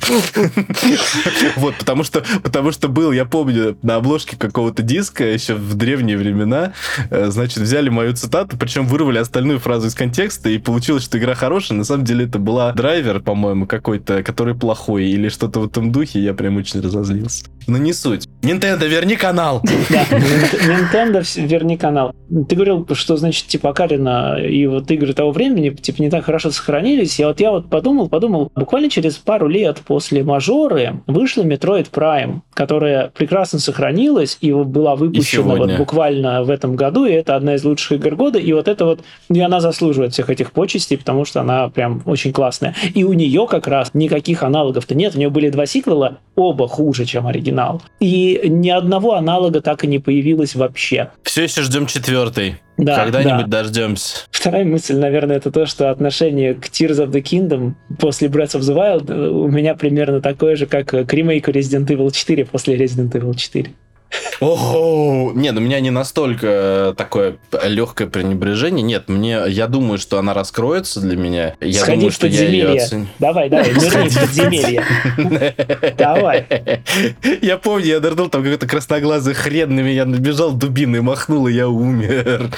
Вот, потому что, потому что был, я помню, на обложке какого-то диска еще в древние времена, э, значит, взяли мою цитату, причем вырвали остальную фразу из контекста, и получилось, что игра хорошая. На самом деле это была драйвер, по-моему, какой-то, который плохой, или что-то в этом духе, я прям очень разозлился. Но не суть. Nintendo, верни канал! Да, Nintendo, верни канал. Ты говорил, что, значит, типа Акарина и вот игры того времени, типа, не так хорошо сохранились. Я вот, я вот подумал, подумал, буквально через пару лет после Мажоры вышла Metroid Prime, которая прекрасно сохранилась и была выпущена вот буквально в этом году, и это одна из лучших игр года, и вот это вот, и она заслуживает всех этих почестей, потому что она прям очень классная. И у нее как раз никаких аналогов-то нет, у нее были два сиквела, оба хуже, чем оригинал. И ни одного аналога так и не появилось вообще. Все еще ждем четвертый. Да, Когда-нибудь да. дождемся. Вторая мысль, наверное, это то, что отношение к Tears of the Kingdom после Breath of the Wild у меня примерно такое же, как к ремейку Resident Evil 4 после Resident Evil 4. Ого! Не, ну у меня не настолько э, такое легкое пренебрежение. Нет, мне, я думаю, что она раскроется для меня. Я Сходи думаю, в что я ее оценю. Давай, давай, нырни в подземелье. Давай. Я помню, я нырнул, там какой-то красноглазый хрен на меня набежал, дубиной махнул, и я умер.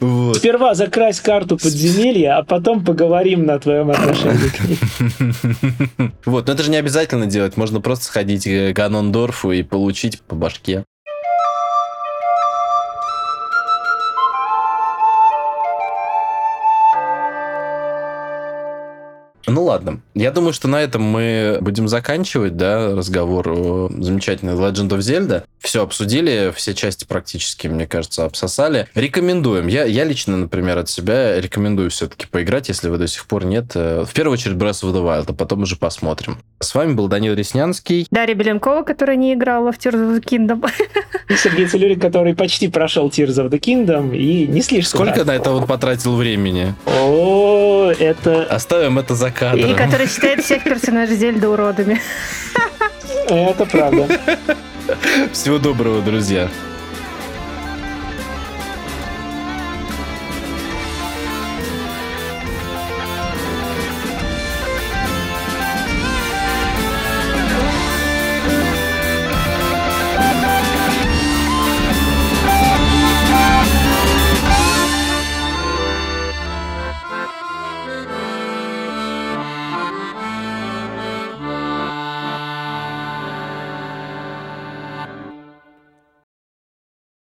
Вот. Сперва закрась карту подземелья, а потом поговорим на твоем отношении к ней. Вот, но это же не обязательно делать. Можно просто сходить к Ганондорфу и получить по башке. Ну ладно, я думаю, что на этом мы будем заканчивать, да, разговор о замечательной Legend of Zelda. Все обсудили, все части практически, мне кажется, обсосали. Рекомендуем. Я, я лично, например, от себя рекомендую все-таки поиграть, если вы до сих пор нет. Э, В первую очередь Breath of the Wild, а потом уже посмотрим. С вами был Данил Реснянский. Дарья Беленкова, которая не играла в Tears of the Kingdom. И Сергей Целюрик, который почти прошел Tears of the Kingdom и не слишком... Сколько на это он потратил времени? О, это, Оставим это за И кадром. который считает всех персонажей Зельды уродами. это правда. Всего доброго, друзья.